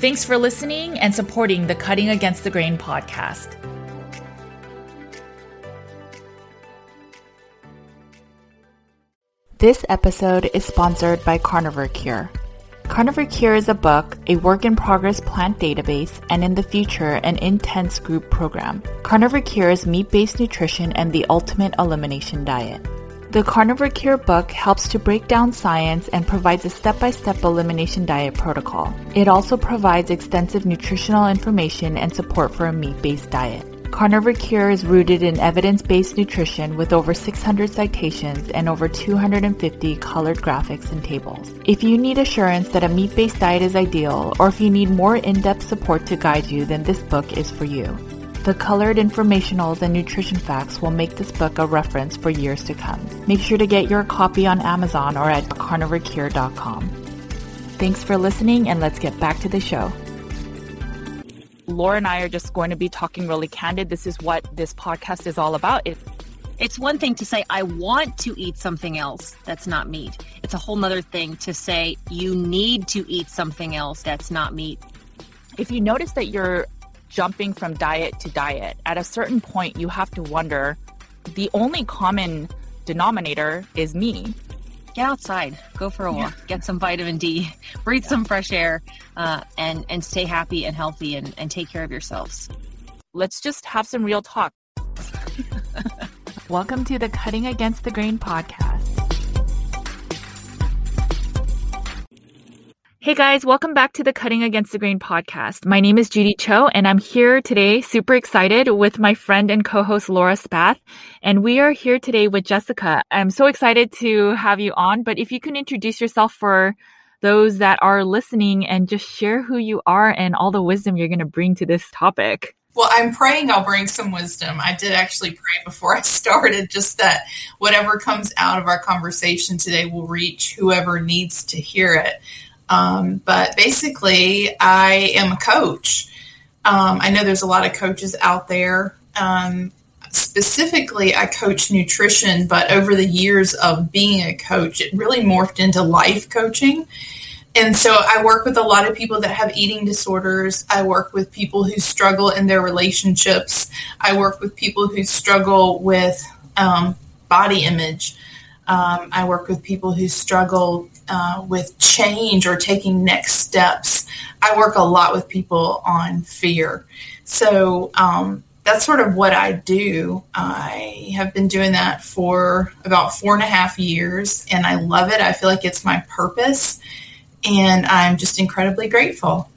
Thanks for listening and supporting the Cutting Against the Grain podcast. This episode is sponsored by Carnivore Cure. Carnivore Cure is a book, a work in progress plant database, and in the future, an intense group program. Carnivore Cure is meat based nutrition and the ultimate elimination diet. The Carnivore Cure book helps to break down science and provides a step by step elimination diet protocol. It also provides extensive nutritional information and support for a meat based diet. Carnivore Cure is rooted in evidence based nutrition with over 600 citations and over 250 colored graphics and tables. If you need assurance that a meat based diet is ideal, or if you need more in depth support to guide you, then this book is for you. The colored informationals and nutrition facts will make this book a reference for years to come. Make sure to get your copy on Amazon or at carnivorecure.com. Thanks for listening, and let's get back to the show. Laura and I are just going to be talking really candid. This is what this podcast is all about. It, it's one thing to say, I want to eat something else that's not meat. It's a whole nother thing to say, you need to eat something else that's not meat. If you notice that you're jumping from diet to diet, at a certain point, you have to wonder the only common denominator is me. Get outside, go for a walk, yeah. get some vitamin D, breathe yeah. some fresh air, uh, and and stay happy and healthy and, and take care of yourselves. Let's just have some real talk. Welcome to the Cutting Against the Grain podcast. Hey guys, welcome back to the Cutting Against the Grain podcast. My name is Judy Cho and I'm here today super excited with my friend and co-host Laura Spath. And we are here today with Jessica. I'm so excited to have you on, but if you can introduce yourself for those that are listening and just share who you are and all the wisdom you're going to bring to this topic. Well, I'm praying I'll bring some wisdom. I did actually pray before I started, just that whatever comes out of our conversation today will reach whoever needs to hear it. Um, but basically, I am a coach. Um, I know there's a lot of coaches out there. Um, specifically, I coach nutrition, but over the years of being a coach, it really morphed into life coaching. And so I work with a lot of people that have eating disorders. I work with people who struggle in their relationships. I work with people who struggle with um, body image. Um, I work with people who struggle uh, with change or taking next steps. I work a lot with people on fear. So um, that's sort of what I do. I have been doing that for about four and a half years, and I love it. I feel like it's my purpose, and I'm just incredibly grateful.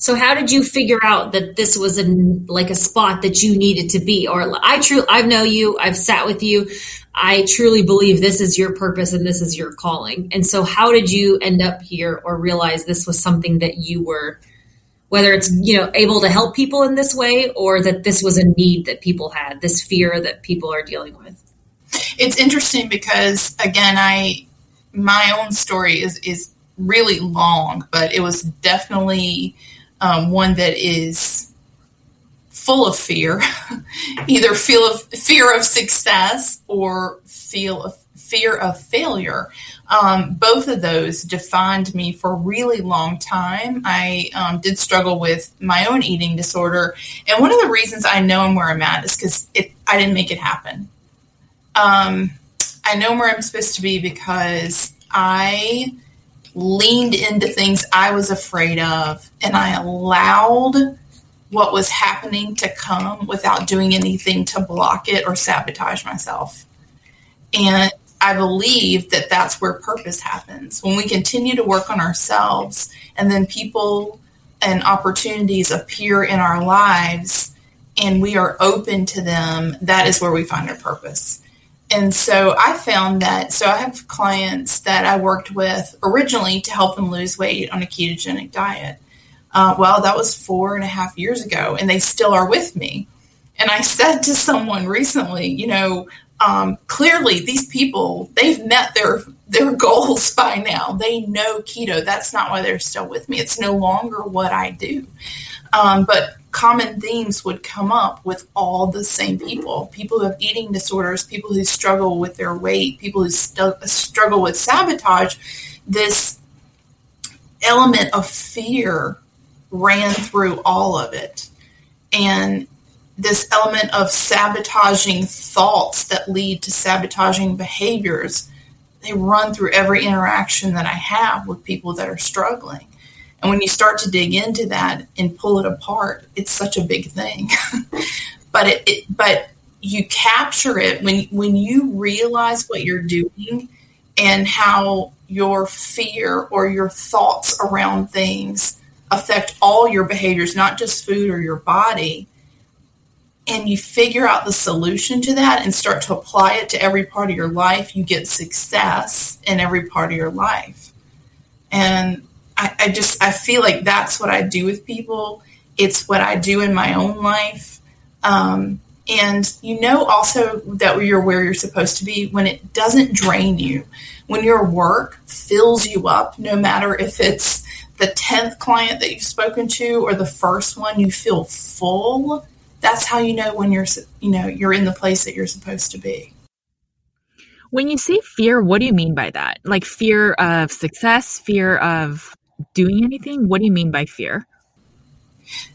So how did you figure out that this was a like a spot that you needed to be? Or I truly I know you, I've sat with you. I truly believe this is your purpose and this is your calling. And so how did you end up here or realize this was something that you were whether it's, you know, able to help people in this way or that this was a need that people had, this fear that people are dealing with? It's interesting because again, I my own story is is really long, but it was definitely um, one that is full of fear, either feel of fear of success or feel of fear of failure. Um, both of those defined me for a really long time. I um, did struggle with my own eating disorder, and one of the reasons I know I'm where I'm at is because I didn't make it happen. Um, I know where I'm supposed to be because I leaned into things I was afraid of and I allowed what was happening to come without doing anything to block it or sabotage myself. And I believe that that's where purpose happens. When we continue to work on ourselves and then people and opportunities appear in our lives and we are open to them, that is where we find our purpose. And so I found that, so I have clients that I worked with originally to help them lose weight on a ketogenic diet. Uh, well, that was four and a half years ago, and they still are with me. And I said to someone recently, you know, um, clearly these people they've met their their goals by now. They know keto. That's not why they're still with me. It's no longer what I do. Um, but common themes would come up with all the same people people who have eating disorders people who struggle with their weight people who st- struggle with sabotage this element of fear ran through all of it and this element of sabotaging thoughts that lead to sabotaging behaviors they run through every interaction that i have with people that are struggling and when you start to dig into that and pull it apart, it's such a big thing. but it, it, but you capture it when when you realize what you're doing and how your fear or your thoughts around things affect all your behaviors, not just food or your body. And you figure out the solution to that and start to apply it to every part of your life, you get success in every part of your life. And I, I just I feel like that's what I do with people. It's what I do in my own life. Um, and you know also that you're where you're supposed to be when it doesn't drain you when your work fills you up no matter if it's the 10th client that you've spoken to or the first one you feel full that's how you know when you're you know you're in the place that you're supposed to be when you say fear what do you mean by that like fear of success fear of doing anything? What do you mean by fear?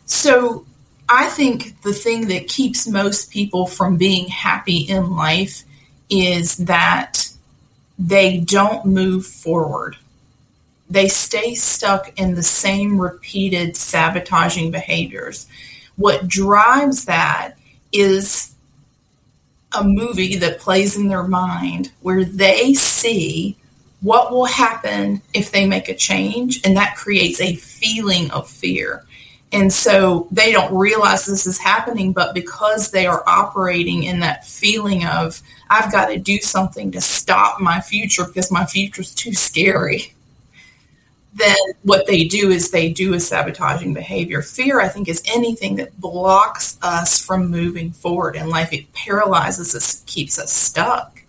So, I think the thing that keeps most people from being happy in life is that they don't move forward. They stay stuck in the same repeated sabotaging behaviors. What drives that is a movie that plays in their mind where they see what will happen if they make a change and that creates a feeling of fear and so they don't realize this is happening but because they are operating in that feeling of i've got to do something to stop my future because my future is too scary then what they do is they do a sabotaging behavior. Fear i think is anything that blocks us from moving forward in life. It paralyzes us keeps us stuck.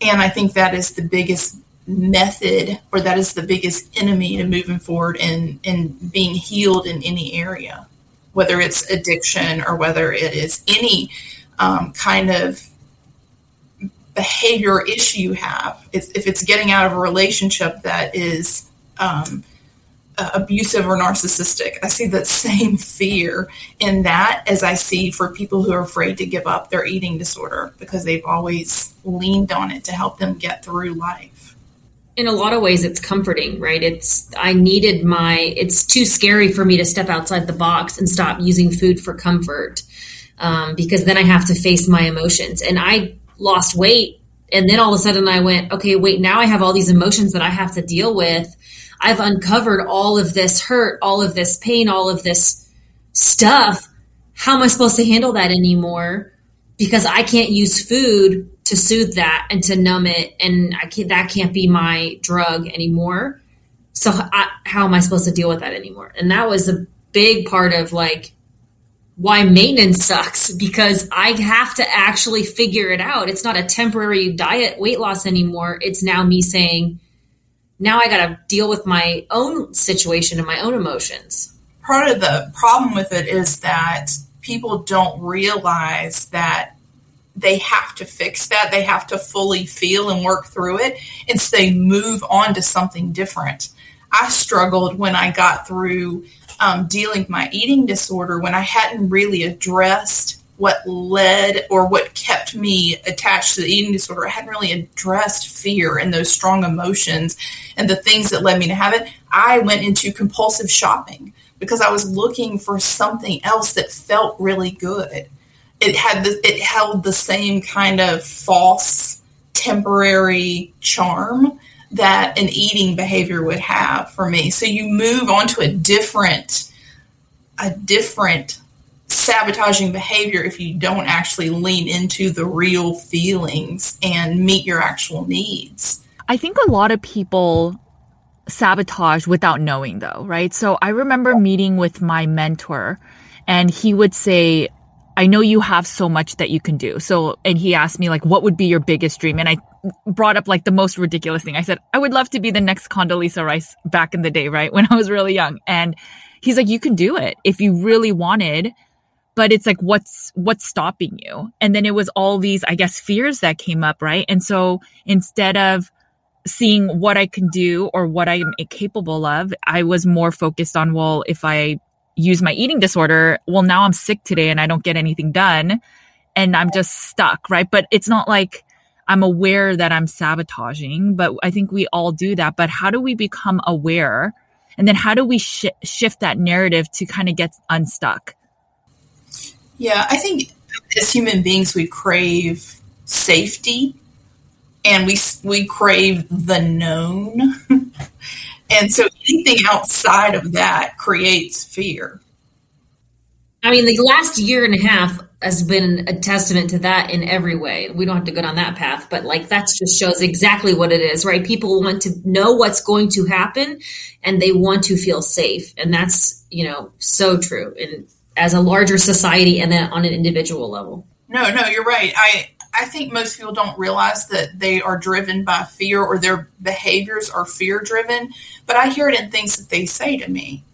And i think that is the biggest method or that is the biggest enemy to moving forward and, and being healed in any area, whether it's addiction or whether it is any um, kind of behavior issue you have. If, if, it's getting out of a relationship that is um, abusive or narcissistic, I see that same fear in that as I see for people who are afraid to give up their eating disorder because they've always leaned on it to help them get through life. In a lot of ways it's comforting right? It's i needed my it's too scary for me to step outside the box and stop using food for comfort um, because then i have to face my emotions. And i lost weight and then all of a sudden i went okay wait now i have all these emotions that i have to deal with i've uncovered all of this hurt all of this pain all of this stuff. How am i supposed to handle that anymore? Because i can't use food to soothe that and to numb it and I can't, that can't be my drug anymore. So I, how am i supposed to deal with that anymore? And that was a big part of like why maintenance sucks because i have to actually figure it out. It's not a temporary diet weight loss anymore. It's now me saying now i got to deal with my own situation and my own emotions part of the problem with it is that people don't realize that they have to fix that. They have to fully feel and work through it. And so they move on to something different. I struggled when I got through um, dealing with my eating disorder when I hadn't really addressed what led or what kept me attached to the eating disorder. I hadn't really addressed fear and those strong emotions and the things that led me to have it. I went into compulsive shopping because I was looking for something else that felt really good. It had the, it held the same kind of false temporary charm that an eating behavior would have for me. So you move on to a different a different sabotaging behavior if you don't actually lean into the real feelings and meet your actual needs. I think a lot of people sabotage without knowing though, right? So I remember meeting with my mentor and he would say, I know you have so much that you can do. So, and he asked me like, what would be your biggest dream? And I brought up like the most ridiculous thing. I said, I would love to be the next Condoleezza Rice back in the day, right? When I was really young. And he's like, you can do it if you really wanted but it's like what's what's stopping you? And then it was all these i guess fears that came up right? And so instead of seeing what i can do or what i'm capable of i was more focused on well if i use my eating disorder well now i'm sick today and i don't get anything done and i'm just stuck right? But it's not like i'm aware that i'm sabotaging but i think we all do that. But how do we become aware? And then how do we sh- shift that narrative to kind of get unstuck yeah, I think as human beings, we crave safety and we, we crave the known. and so anything outside of that creates fear. I mean, the last year and a half has been a testament to that in every way. We don't have to go down that path, but like that just shows exactly what it is, right? People want to know what's going to happen and they want to feel safe. And that's, you know, so true. And as a larger society and then on an individual level. No, no, you're right. I I think most people don't realize that they are driven by fear or their behaviors are fear driven, but I hear it in things that they say to me.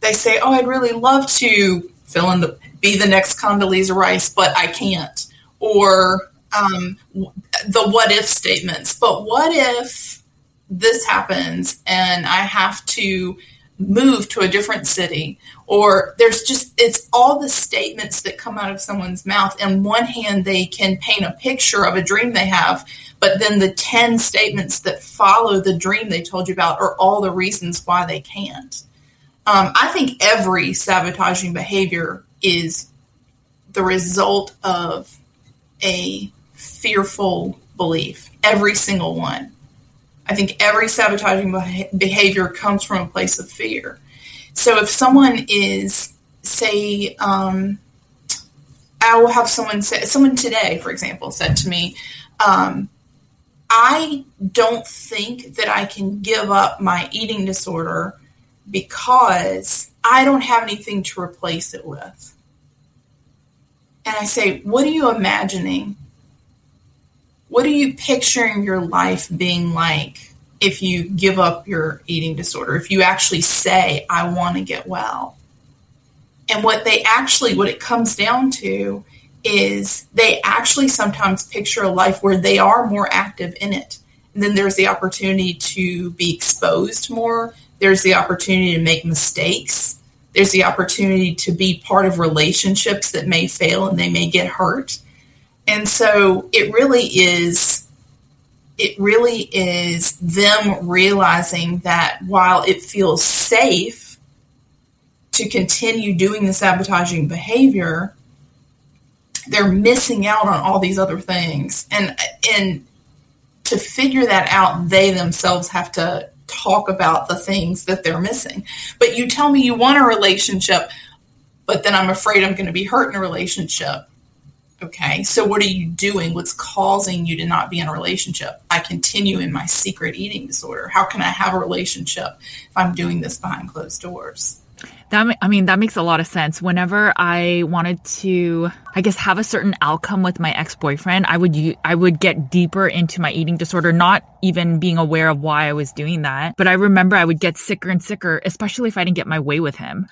They say, "Oh, I'd really love to fill in the be the next Condoleezza Rice, but I can't." Or um, the what if statements. But what if this happens and I have to move to a different city or there's just it's all the statements that come out of someone's mouth. And one hand they can paint a picture of a dream they have but then the 10 statements that follow the dream they told you about are all the reasons why they can't. Um, i think every sabotaging behavior is the result of a fearful belief every single one I think every sabotaging behavior comes from a place of fear. So if someone is, say, um, I will have someone say, someone today, for example, said to me, um, I don't think that I can give up my eating disorder because I don't have anything to replace it with. And I say, What are you imagining what are you picturing your life being like if you give up your eating disorder, if you actually say, I want to get well? And what they actually, what it comes down to is they actually sometimes picture a life where they are more active in it. And then there's the opportunity to be exposed more. There's the opportunity to make mistakes. There's the opportunity to be part of relationships that may fail and they may get hurt. And so it really is it really is them realizing that while it feels safe to continue doing the sabotaging behavior, they're missing out on all these other things. And and to figure that out, they themselves have to talk about the things that they're missing. But you tell me you want a relationship, but then I'm afraid I'm going to be hurt in a relationship Okay, so what are you doing? What's causing you to not be in a relationship? I continue in my secret eating disorder. How can I have a relationship if I'm doing this behind closed doors? That I mean that makes a lot of sense. Whenever I wanted to, I guess, have a certain outcome with my ex boyfriend, I would I would get deeper into my eating disorder, not even being aware of why I was doing that. But I remember I would get sicker and sicker, especially if I didn't get my way with him.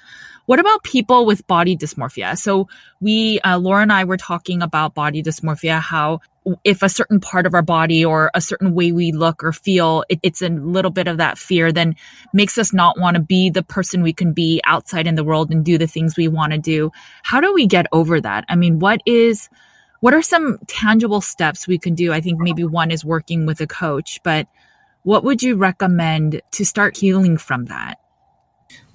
What about people with body dysmorphia? So we, uh, Laura and I were talking about body dysmorphia, how if a certain part of our body or a certain way we look or feel, it, it's a little bit of that fear, then makes us not want to be the person we can be outside in the world and do the things we want to do. How do we get over that? I mean, what is, what are some tangible steps we can do? I think maybe one is working with a coach, but what would you recommend to start healing from that?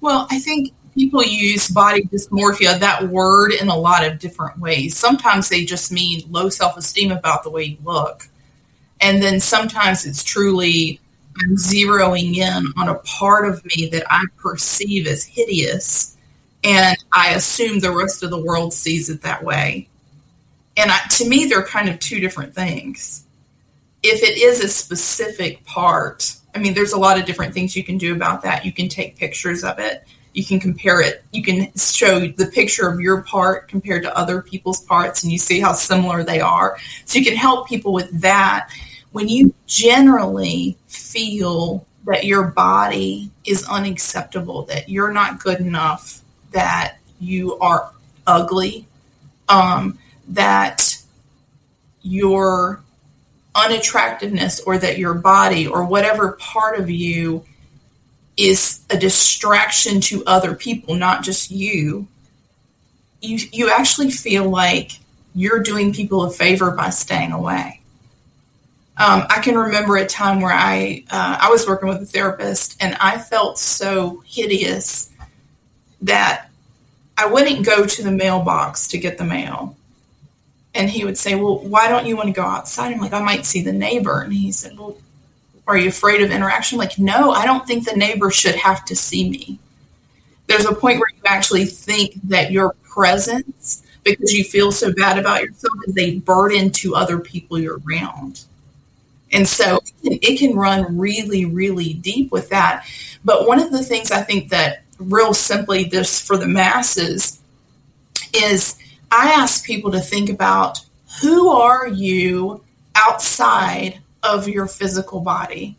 Well, I think people use body dysmorphia, that word, in a lot of different ways. Sometimes they just mean low self esteem about the way you look. And then sometimes it's truly I'm zeroing in on a part of me that I perceive as hideous. And I assume the rest of the world sees it that way. And I, to me, they're kind of two different things. If it is a specific part, I mean, there's a lot of different things you can do about that. You can take pictures of it you can compare it. You can show the picture of your part compared to other people's parts, and you see how similar they are. So you can help people with that. When you generally feel that your body is unacceptable, that you're not good enough, that you are ugly, um, that your unattractiveness or that your body or whatever part of you is a distraction to other people, not just you, you you actually feel like you're doing people a favor by staying away. Um, I can remember a time where I uh, I was working with a therapist and I felt so hideous that I wouldn't go to the mailbox to get the mail. And he would say, "Well, why don't you want to go outside?" I'm like, "I might see the neighbor." And he said, "Well, are you afraid of interaction? Like, no, I don't think the neighbor should have to see me. There's a point where you actually think that your presence, because you feel so bad about yourself, is a burden to other people you're around. And so it can run really, really deep with that. But one of the things I think that real simply this for the masses is I ask people to think about who are you outside of your physical body.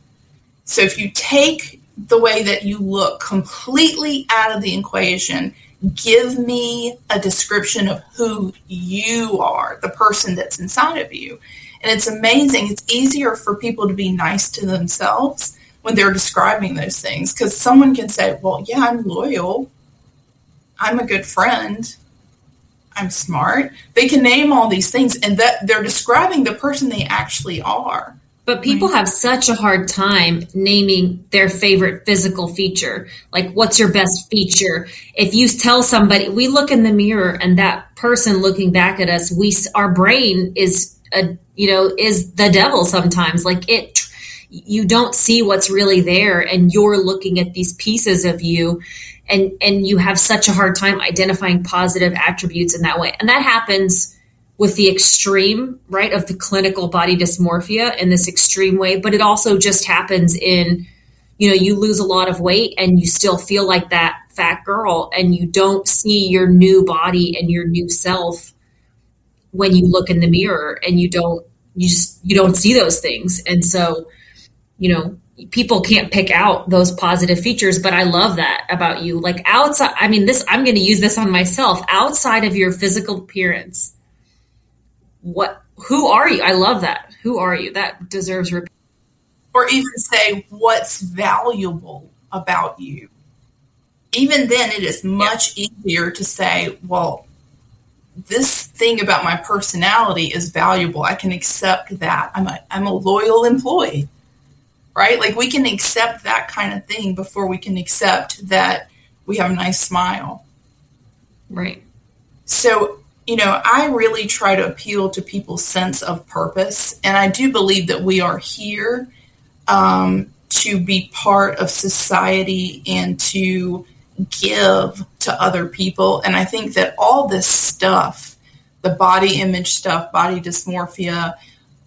So if you take the way that you look completely out of the equation, give me a description of who you are, the person that's inside of you. And it's amazing. It's easier for people to be nice to themselves when they're describing those things because someone can say, Well, yeah, I'm loyal. I'm a good friend. I'm smart. They can name all these things and that they're describing the person they actually are. But people right. have such a hard time naming their favorite physical feature. Like, what's your best feature? If you tell somebody, we look in the mirror and that person looking back at us, we, our brain is a, you know, is the devil sometimes. Like it, you don't see what's really there and you're looking at these pieces of you and, and you have such a hard time identifying positive attributes in that way. And that happens with the extreme, right, of the clinical body dysmorphia in this extreme way, but it also just happens in, you know, you lose a lot of weight and you still feel like that fat girl and you don't see your new body and your new self when you look in the mirror and you don't you just you don't see those things. And so you know people can't pick out those positive features but i love that about you. Like outside i mean this i'm going to use this on myself. Outside of your physical appearance what who are you? I love that. Who are you? That deserves repeat. Or even say what's valuable about you. Even then it is much yeah. easier to say, well, this thing about my personality is valuable. I can accept that. I'm a I'm a loyal employee. Right? Like we can accept that kind of thing before we can accept that we have a nice smile. Right. So you know, I really try to appeal to people's sense of purpose. And I do believe that we are here um, to be part of society and to give to other people. And I think that all this stuff, the body image stuff, body dysmorphia,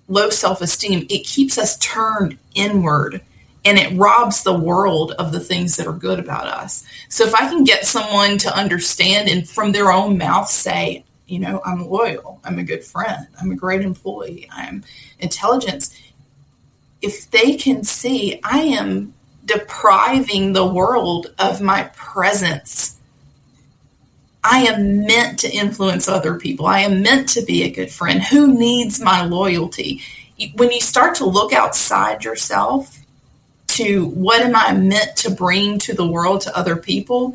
low self esteem, it keeps us turned inward and it robs the world of the things that are good about us. So if I can get someone to understand and from their own mouth say, you know, I'm loyal, I'm a good friend, I'm a great employee, I'm intelligence. If they can see I am depriving the world of my presence I am meant to influence other people. I am meant to be a good friend. Who needs my loyalty? When you start to look outside yourself to what am I meant to bring to the world to other people,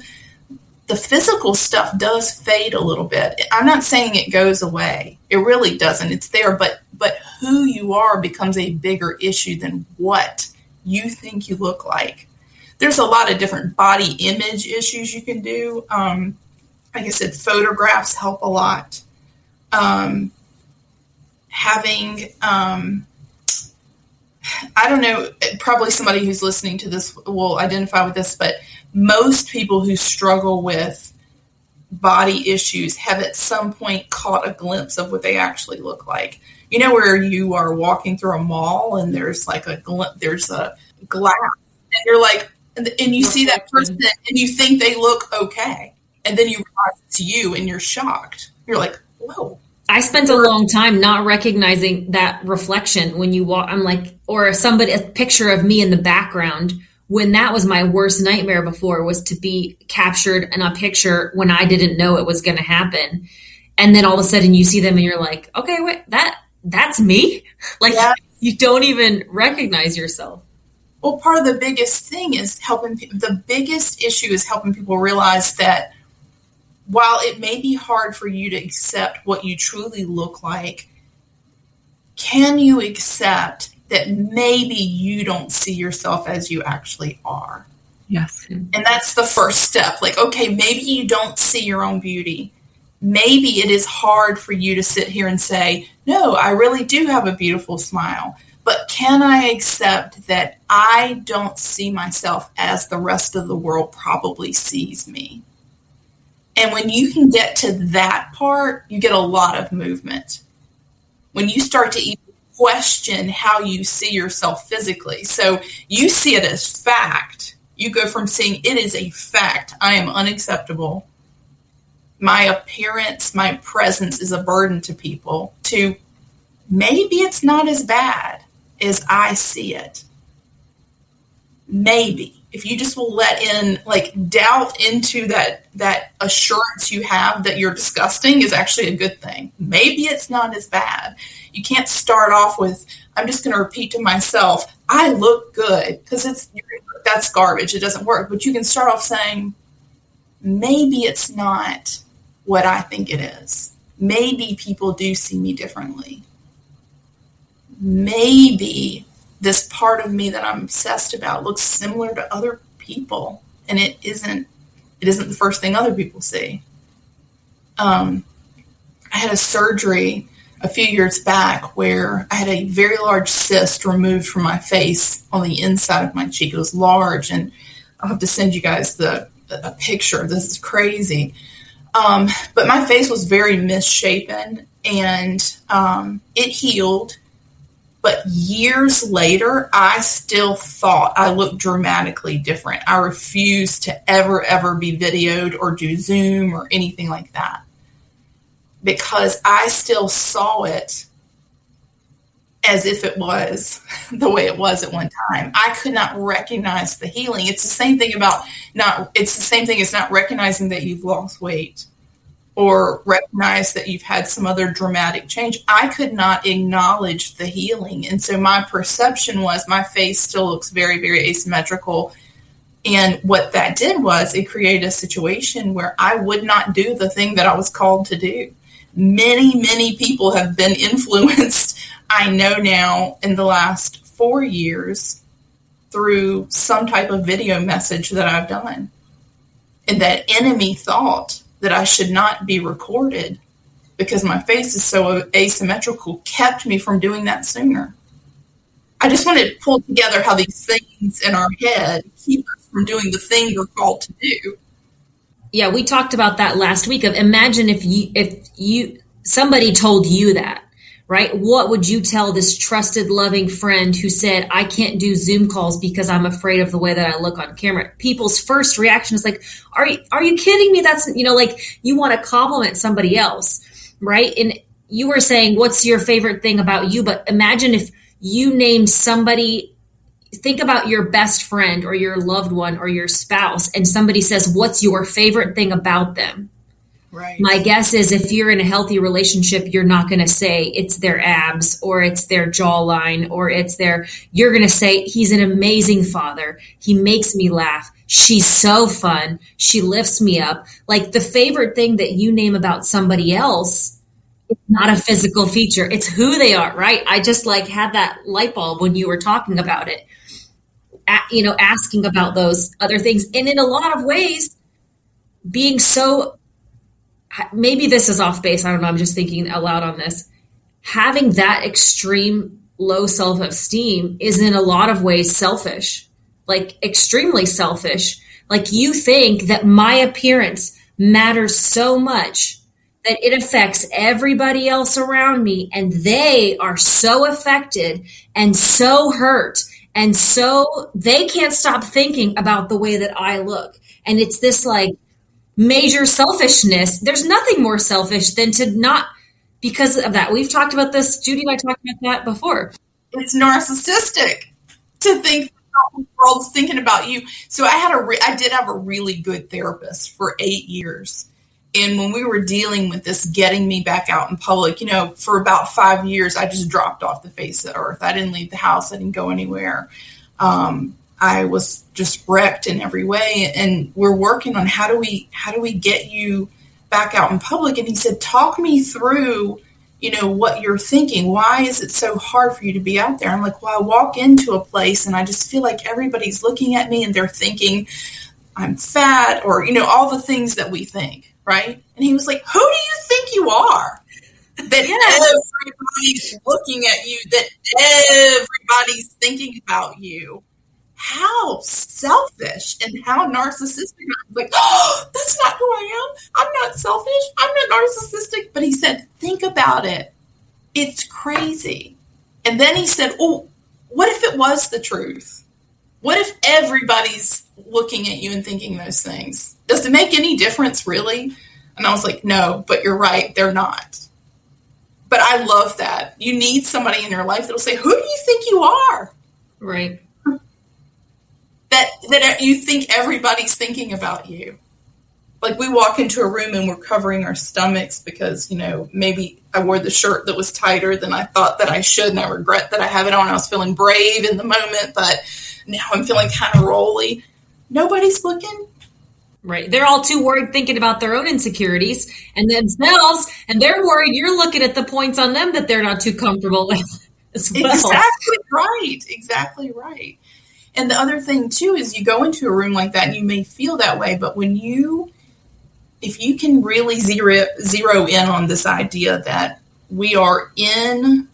the physical stuff does fade a little bit. I'm not saying it goes away. It really doesn't. It's there, but but who you are becomes a bigger issue than what you think you look like. There's a lot of different body image issues you can do. Um, like I said, photographs help a lot. Um, having, um, I don't know, probably somebody who's listening to this will identify with this, but most people who struggle with body issues have at some point caught a glimpse of what they actually look like. You know, where you are walking through a mall and there's like a gl- there's a glass, and you're like, and, and you see that person and you think they look okay, and then you realize it's you and you're shocked. You're like, whoa. I spent a long time not recognizing that reflection when you walk. I'm like, or somebody, a picture of me in the background when that was my worst nightmare before was to be captured in a picture when I didn't know it was going to happen. And then all of a sudden you see them and you're like, okay, wait, that, that's me. Like yeah. you don't even recognize yourself. Well, part of the biggest thing is helping, the biggest issue is helping people realize that while it may be hard for you to accept what you truly look like, can you accept that maybe you don't see yourself as you actually are. Yes. And that's the first step. Like, okay, maybe you don't see your own beauty. Maybe it is hard for you to sit here and say, no, I really do have a beautiful smile. But can I accept that I don't see myself as the rest of the world probably sees me? And when you can get to that part, you get a lot of movement. When you start to even question how you see yourself physically. So you see it as fact. You go from seeing it is a fact, I am unacceptable. My appearance, my presence is a burden to people, to maybe it's not as bad as I see it. Maybe if you just will let in like doubt into that that assurance you have that you're disgusting is actually a good thing. Maybe it's not as bad. You can't start off with i'm just going to repeat to myself i look good because it's that's garbage. It doesn't work. But you can start off saying maybe it's not what i think it is. Maybe people do see me differently. Maybe this part of me that I'm obsessed about looks similar to other people, and it isn't. It isn't the first thing other people see. Um, I had a surgery a few years back where I had a very large cyst removed from my face on the inside of my cheek. It was large, and I'll have to send you guys the a picture. This is crazy. Um, but my face was very misshapen, and um, it healed but years later, I still thought I looked dramatically different. I refused to ever, ever be videoed or do Zoom or anything like that because I still saw it as if it was the way it was at one time. I could not recognize the healing. It's the same thing about not, it's the same thing as not recognizing that you've lost weight or recognize that you've had some other dramatic change. I could not acknowledge the healing. And so my perception was my face still looks very, very asymmetrical. And what that did was it created a situation where I would not do the thing that I was called to do. Many, many people have been influenced, I know now, in the last four years through some type of video message that I've done. And that enemy thought that I should not be recorded because my face is so asymmetrical kept me from doing that sooner. I just wanted to pull together how these things in our head keep us from doing the thing we're called to do. Yeah, we talked about that last week of imagine if you if you somebody told you that right? What would you tell this trusted, loving friend who said, I can't do Zoom calls because I'm afraid of the way that I look on camera? People's first reaction is like, are you, are you kidding me? That's, you know, like you want to compliment somebody else, right? And you were saying, what's your favorite thing about you? But imagine if you named somebody think about your best friend or your loved one or your spouse and somebody says what's your favorite thing about them Right. My guess is if you're in a healthy relationship, you're not going to say it's their abs or it's their jawline or it's their, you're going to say, he's an amazing father. He makes me laugh. She's so fun. She lifts me up. Like the favorite thing that you name about somebody else, it's not a physical feature. It's who they are, right? I just like had that light bulb when you were talking about it. you know, asking about those other things. And in a lot of ways, being so maybe this is off base. I don't know. I'm just thinking aloud on this. Having that extreme low self esteem is in a lot of ways selfish, like extremely selfish. Like you think that my appearance matters so much that it affects everybody else around me and they are so affected and so hurt and so they can't stop thinking about the way that I look. And it's this like major selfishness. There's nothing more selfish than to not, because of that. We've talked about this. Judy and I talked about that before. It's narcissistic to think the world's thinking about you. So I had a, re- I did have a really good therapist for eight years. And when we were dealing with this, getting me back out in public, you know, for about five years, I just dropped off the face of the earth. I didn't leave the house. I didn't go anywhere. Um, I was just wrecked in every way. And we're working on how do we how do we get you back out in public? And he said, talk me through, you know, what you're thinking. Why is it so hard for you to be out there? I'm like, well, I walk into a place and I just feel like everybody's looking at me and they're thinking I'm fat or, you know, all the things that we think, right? And he was like, who do you think you are? that yes. everybody's looking at you, that everybody's thinking about you how selfish and how narcissistic. I was like, oh, that's not who I am. I'm not selfish. I'm not narcissistic. But he said, think about it. It's crazy. And then he said, oh, what if it was the truth? What if everybody's looking at you and thinking those things? Does it make any difference, really? And I was like, no, but you're right. They're not. But I love that. You need somebody in your life that'll say, who do you think you are? Right that that you think everybody's thinking about you. Like we walk into a room and we're covering our stomachs because you know maybe I wore the shirt that was tighter than I thought that I should, and I regret that I have it on. I was feeling brave in the moment, but now I'm feeling kind of rolly. Nobody's looking. Right. They're all too worried thinking about their own insecurities and themselves, and they're worried you're looking at the points on them that they're not too comfortable with as well. Exactly right. Exactly right. And the other thing too is you go into a room like that and you may feel that way, but when you if you can really zero zero in on this idea that we are in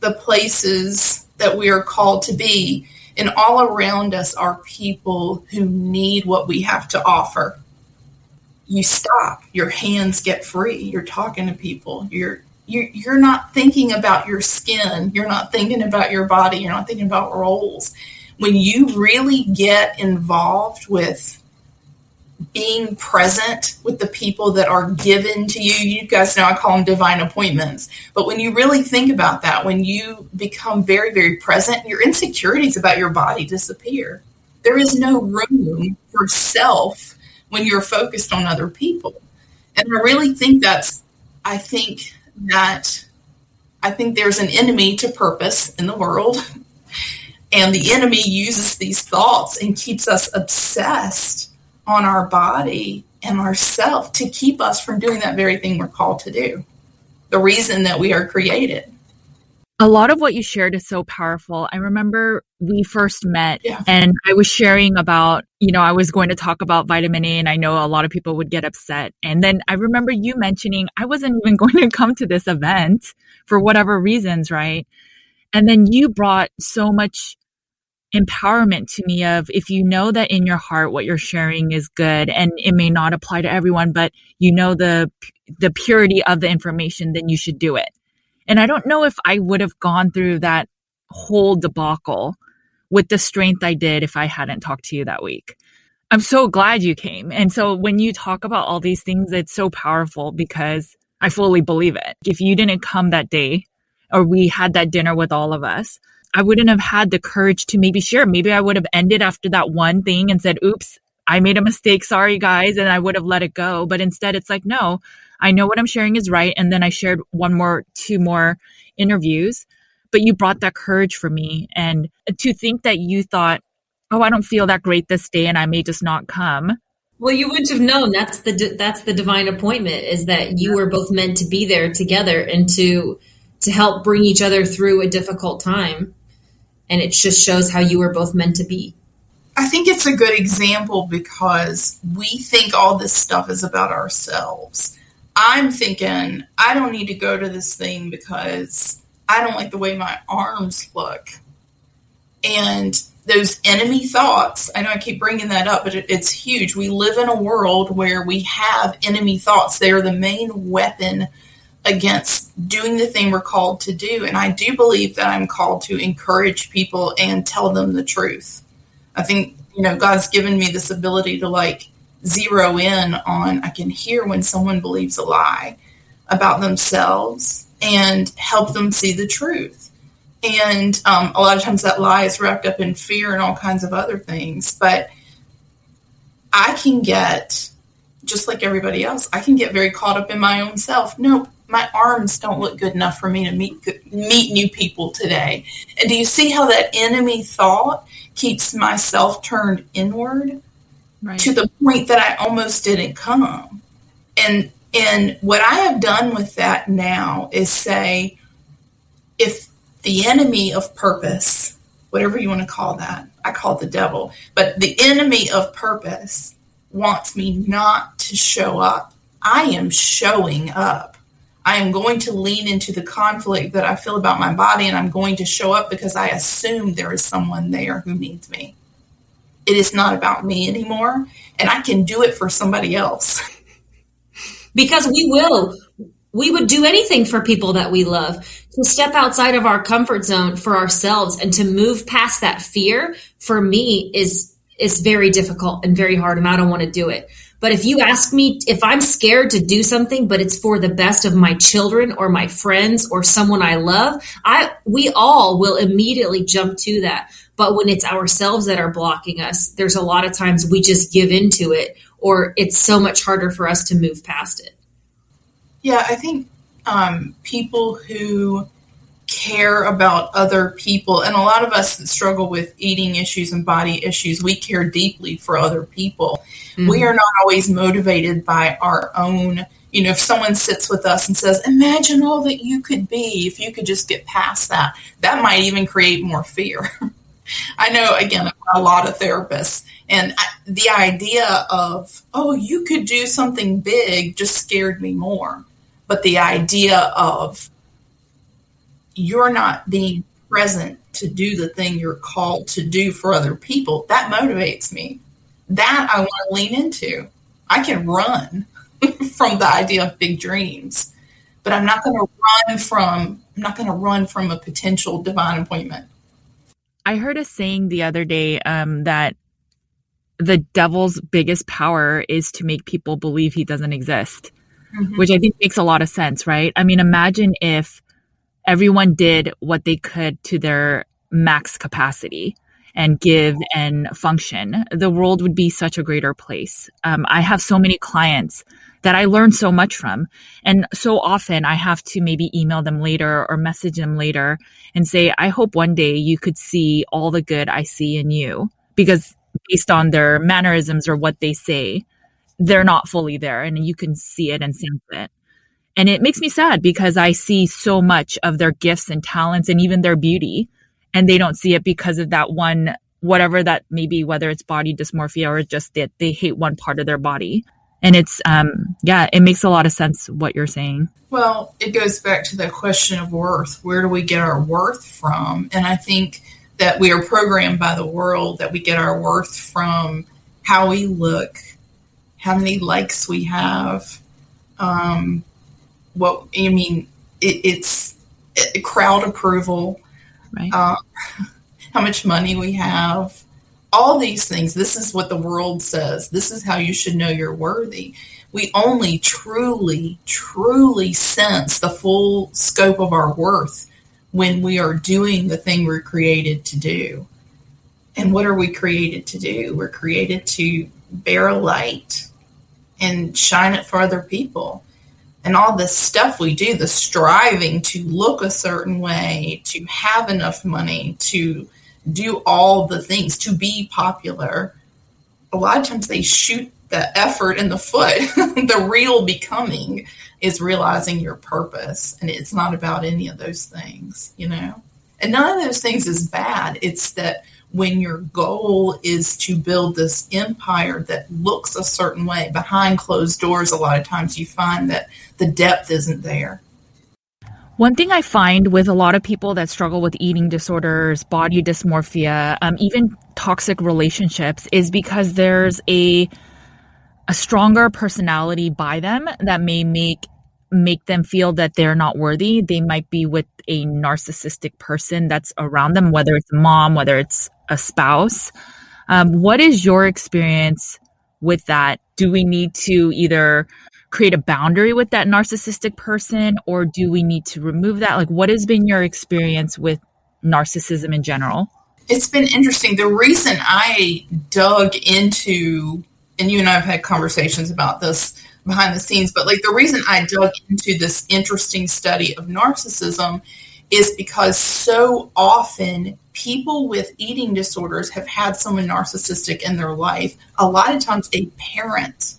the places that we are called to be and all around us are people who need what we have to offer you stop. Your hands get free. You're talking to people. You're you're, you're not thinking about your skin. You're not thinking about your body. You're not thinking about roles when you really get involved with being present with the people that are given to you, you guys know I call them divine appointments. But when you really think about that, when you become very, very present, your insecurities about your body disappear. There is no room for self when you're focused on other people. And I really think that's, I think that, I think there's an enemy to purpose in the world. And the enemy uses these thoughts and keeps us obsessed on our body and ourself to keep us from doing that very thing we're called to do. The reason that we are created. A lot of what you shared is so powerful. I remember we first met yeah. and I was sharing about, you know, I was going to talk about vitamin A and I know a lot of people would get upset. And then I remember you mentioning I wasn't even going to come to this event for whatever reasons, right? And then you brought so much empowerment to me of if you know that in your heart what you're sharing is good and it may not apply to everyone but you know the the purity of the information then you should do it. And i don't know if i would have gone through that whole debacle with the strength i did if i hadn't talked to you that week. I'm so glad you came. And so when you talk about all these things it's so powerful because i fully believe it. If you didn't come that day or we had that dinner with all of us I wouldn't have had the courage to maybe share. Maybe I would have ended after that one thing and said, oops, I made a mistake. Sorry, guys. And I would have let it go. But instead, it's like, no, I know what I'm sharing is right. And then I shared one more, two more interviews. But you brought that courage for me. And to think that you thought, oh, I don't feel that great this day and I may just not come. Well, you wouldn't have known. That's the that's the divine appointment is that you were both meant to be there together and to to help bring each other through a difficult time. And it just shows how you were both meant to be. I think it's a good example because we think all this stuff is about ourselves. I'm thinking, I don't need to go to this thing because I don't like the way my arms look. And those enemy thoughts, I know I keep bringing that up, but it, it's huge. We live in a world where we have enemy thoughts. They are the main weapon against doing the thing we're called to do. And I do believe that I'm called to encourage people and tell them the truth. I think, you know, God's given me this ability to like zero in on, I can hear when someone believes a lie about themselves and help them see the truth. And um, a lot of times that lie is wrapped up in fear and all kinds of other things. But I can get, just like everybody else, I can get very caught up in my own self. Nope, my arms don't look good enough for me to meet meet new people today. And do you see how that enemy thought keeps myself turned inward right. to the point that I almost didn't come? And and what I have done with that now is say, if the enemy of purpose, whatever you want to call that, I call it the devil, but the enemy of purpose wants me not to show up. I am showing up. I am going to lean into the conflict that I feel about my body and I'm going to show up because I assume there is someone there who needs me. It is not about me anymore, and I can do it for somebody else. because we will. We would do anything for people that we love. To step outside of our comfort zone for ourselves and to move past that fear for me is is very difficult and very hard and I don't want to do it. But if you ask me if I'm scared to do something, but it's for the best of my children or my friends or someone I love, I we all will immediately jump to that. But when it's ourselves that are blocking us, there's a lot of times we just give into it or it's so much harder for us to move past it. Yeah, I think um, people who care about other people. And a lot of us that struggle with eating issues and body issues, we care deeply for other people. Mm-hmm. We are not always motivated by our own. You know, if someone sits with us and says, Imagine all that you could be if you could just get past that, that might even create more fear. I know, again, a lot of therapists, and I, the idea of, oh, you could do something big just scared me more. But the idea of you're not being present to do the thing you're called to do for other people, that motivates me. That I want to lean into. I can run from the idea of big dreams, but I'm not going to run from I'm not going to run from a potential divine appointment. I heard a saying the other day um, that the devil's biggest power is to make people believe he doesn't exist, mm-hmm. which I think makes a lot of sense, right? I mean, imagine if everyone did what they could to their max capacity and give and function, the world would be such a greater place. Um, I have so many clients that I learn so much from. And so often I have to maybe email them later or message them later and say, I hope one day you could see all the good I see in you. Because based on their mannerisms or what they say, they're not fully there and you can see it and sense it. And it makes me sad because I see so much of their gifts and talents and even their beauty, and they don't see it because of that one, whatever that may be, whether it's body dysmorphia or just that they hate one part of their body. And it's, um, yeah, it makes a lot of sense what you're saying. Well, it goes back to the question of worth. Where do we get our worth from? And I think that we are programmed by the world that we get our worth from how we look, how many likes we have, um, what I mean, it, it's it, crowd approval, right. uh, how much money we have, all these things. This is what the world says. This is how you should know you're worthy. We only truly, truly sense the full scope of our worth when we are doing the thing we're created to do. And what are we created to do? We're created to bear light and shine it for other people. And all this stuff we do, the striving to look a certain way, to have enough money, to do all the things, to be popular, a lot of times they shoot the effort in the foot. the real becoming is realizing your purpose. And it's not about any of those things, you know? And none of those things is bad. It's that when your goal is to build this empire that looks a certain way behind closed doors, a lot of times you find that the depth isn't there. One thing I find with a lot of people that struggle with eating disorders, body dysmorphia, um, even toxic relationships, is because there's a a stronger personality by them that may make make them feel that they're not worthy. They might be with a narcissistic person that's around them, whether it's mom, whether it's a spouse. Um, what is your experience with that? Do we need to either create a boundary with that narcissistic person or do we need to remove that? Like, what has been your experience with narcissism in general? It's been interesting. The reason I dug into, and you and I have had conversations about this behind the scenes, but like the reason I dug into this interesting study of narcissism is because so often people with eating disorders have had someone narcissistic in their life, a lot of times a parent.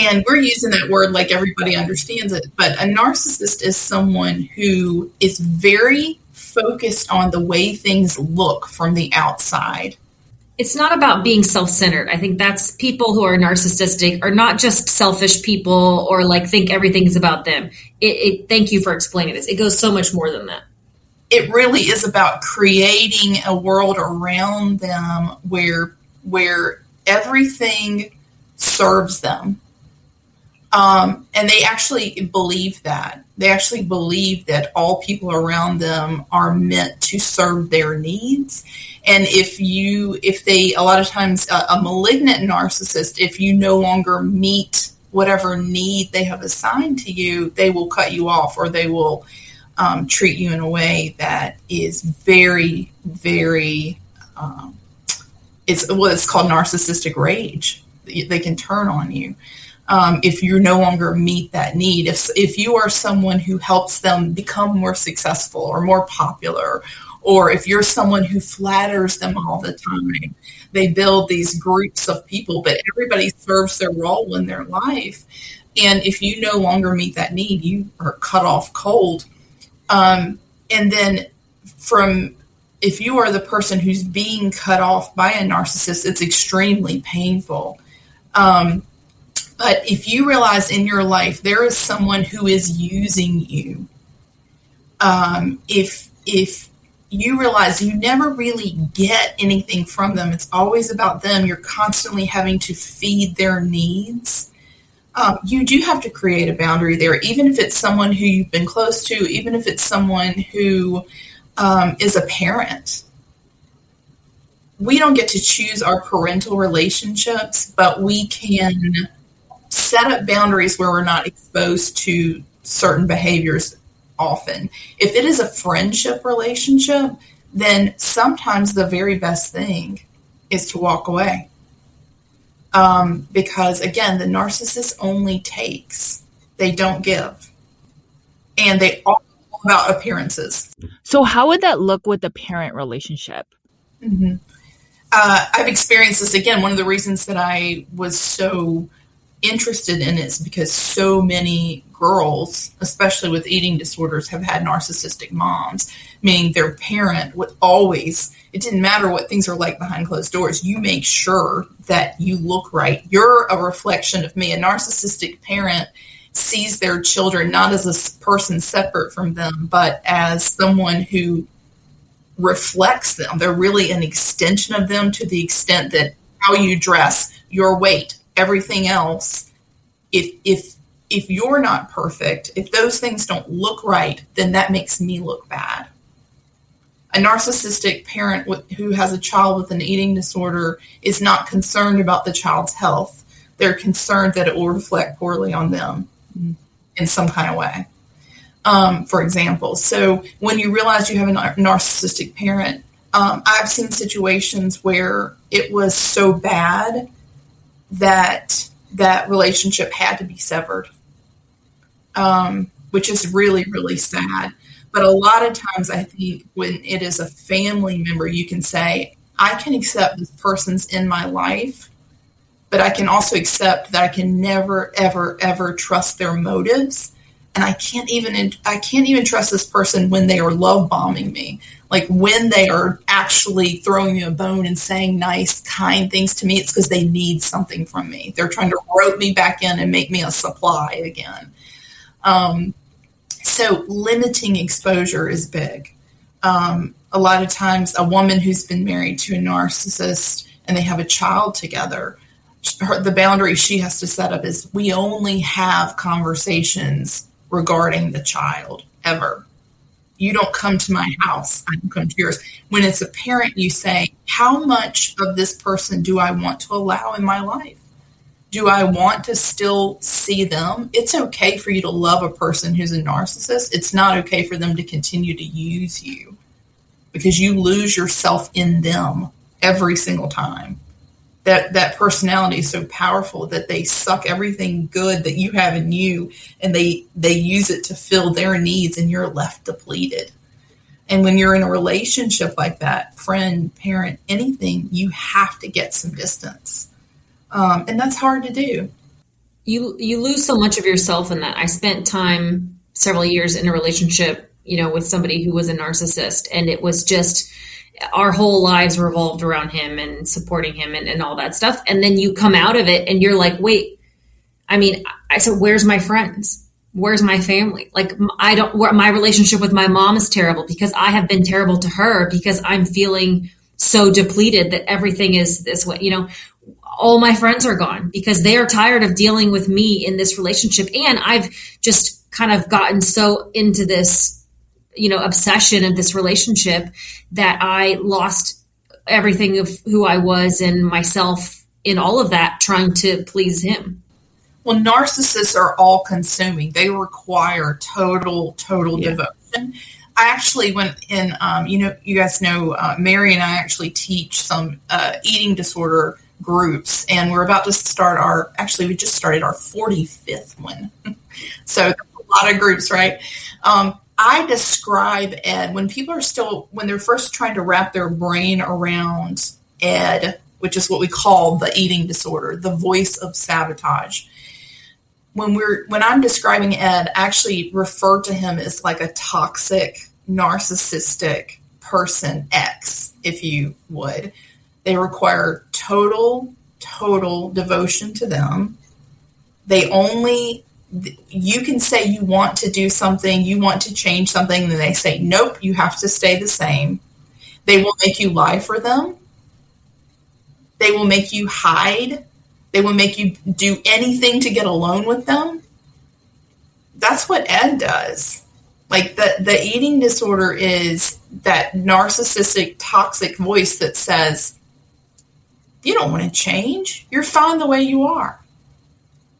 And we're using that word like everybody understands it, but a narcissist is someone who is very focused on the way things look from the outside it's not about being self-centered. I think that's people who are narcissistic are not just selfish people or like think everything's about them. It, it, thank you for explaining this. It goes so much more than that. It really is about creating a world around them where where everything serves them. Um, and they actually believe that. They actually believe that all people around them are meant to serve their needs. And if you if they a lot of times a, a malignant narcissist if you no longer meet whatever need they have assigned to you they will cut you off or they will um, treat you in a way that is very very um, it's what it's called narcissistic rage. They can turn on you um, if you no longer meet that need if if you are someone who helps them become more successful or more popular or if you're someone who flatters them all the time, they build these groups of people, but everybody serves their role in their life. And if you no longer meet that need, you are cut off cold. Um, and then from if you are the person who's being cut off by a narcissist, it's extremely painful. Um, but if you realize in your life there is someone who is using you, um, if if you realize you never really get anything from them. It's always about them. You're constantly having to feed their needs. Um, you do have to create a boundary there, even if it's someone who you've been close to, even if it's someone who um, is a parent. We don't get to choose our parental relationships, but we can set up boundaries where we're not exposed to certain behaviors often. If it is a friendship relationship, then sometimes the very best thing is to walk away. Um, because again, the narcissist only takes, they don't give. And they all about appearances. So, how would that look with the parent relationship? Mm-hmm. Uh, I've experienced this again. One of the reasons that I was so interested in it is because so many girls, especially with eating disorders, have had narcissistic moms, meaning their parent would always, it didn't matter what things are like behind closed doors, you make sure that you look right. You're a reflection of me. A narcissistic parent sees their children not as a person separate from them, but as someone who reflects them. They're really an extension of them to the extent that how you dress, your weight, everything else if if if you're not perfect if those things don't look right then that makes me look bad. A narcissistic parent who has a child with an eating disorder is not concerned about the child's health. They're concerned that it will reflect poorly on them in some kind of way. Um, for example so when you realize you have a narcissistic parent um, i've seen situations where it was so bad that that relationship had to be severed, um, which is really, really sad. But a lot of times, I think when it is a family member, you can say, I can accept this person's in my life, but I can also accept that I can never, ever, ever trust their motives. And I can't even I can't even trust this person when they are love bombing me. Like when they are actually throwing me a bone and saying nice, kind things to me, it's because they need something from me. They're trying to rope me back in and make me a supply again. Um, so limiting exposure is big. Um, a lot of times, a woman who's been married to a narcissist and they have a child together, her, the boundary she has to set up is we only have conversations regarding the child ever. You don't come to my house, I don't come to yours. When it's a parent, you say, How much of this person do I want to allow in my life? do I want to still see them? It's okay for you to love a person who's a narcissist. It's not okay for them to continue to use you because you lose yourself in them every single time. That that personality is so powerful that they suck everything good that you have in you and they they use it to fill their needs and you're left depleted. And when you're in a relationship like that, friend, parent, anything, you have to get some distance um, and that's hard to do. You you lose so much of yourself in that. I spent time several years in a relationship, you know, with somebody who was a narcissist, and it was just our whole lives revolved around him and supporting him and, and all that stuff. And then you come out of it and you're like, wait, I mean, I said, where's my friends? Where's my family? Like, I don't, my relationship with my mom is terrible because I have been terrible to her because I'm feeling so depleted that everything is this way. You know, all my friends are gone because they are tired of dealing with me in this relationship. And I've just kind of gotten so into this, you know, obsession of this relationship that I lost everything of who I was and myself in all of that trying to please him. Well, narcissists are all consuming. They require total, total yeah. devotion. I actually went in, um, you know, you guys know, uh, Mary and I actually teach some uh, eating disorder groups and we're about to start our actually we just started our 45th one so a lot of groups right um, i describe ed when people are still when they're first trying to wrap their brain around ed which is what we call the eating disorder the voice of sabotage when we're when i'm describing ed I actually refer to him as like a toxic narcissistic person x if you would they require total, total devotion to them. They only, you can say you want to do something, you want to change something, and they say, nope, you have to stay the same. They will make you lie for them. They will make you hide. They will make you do anything to get alone with them. That's what Ed does. Like the, the eating disorder is that narcissistic, toxic voice that says, you don't want to change. You're fine the way you are.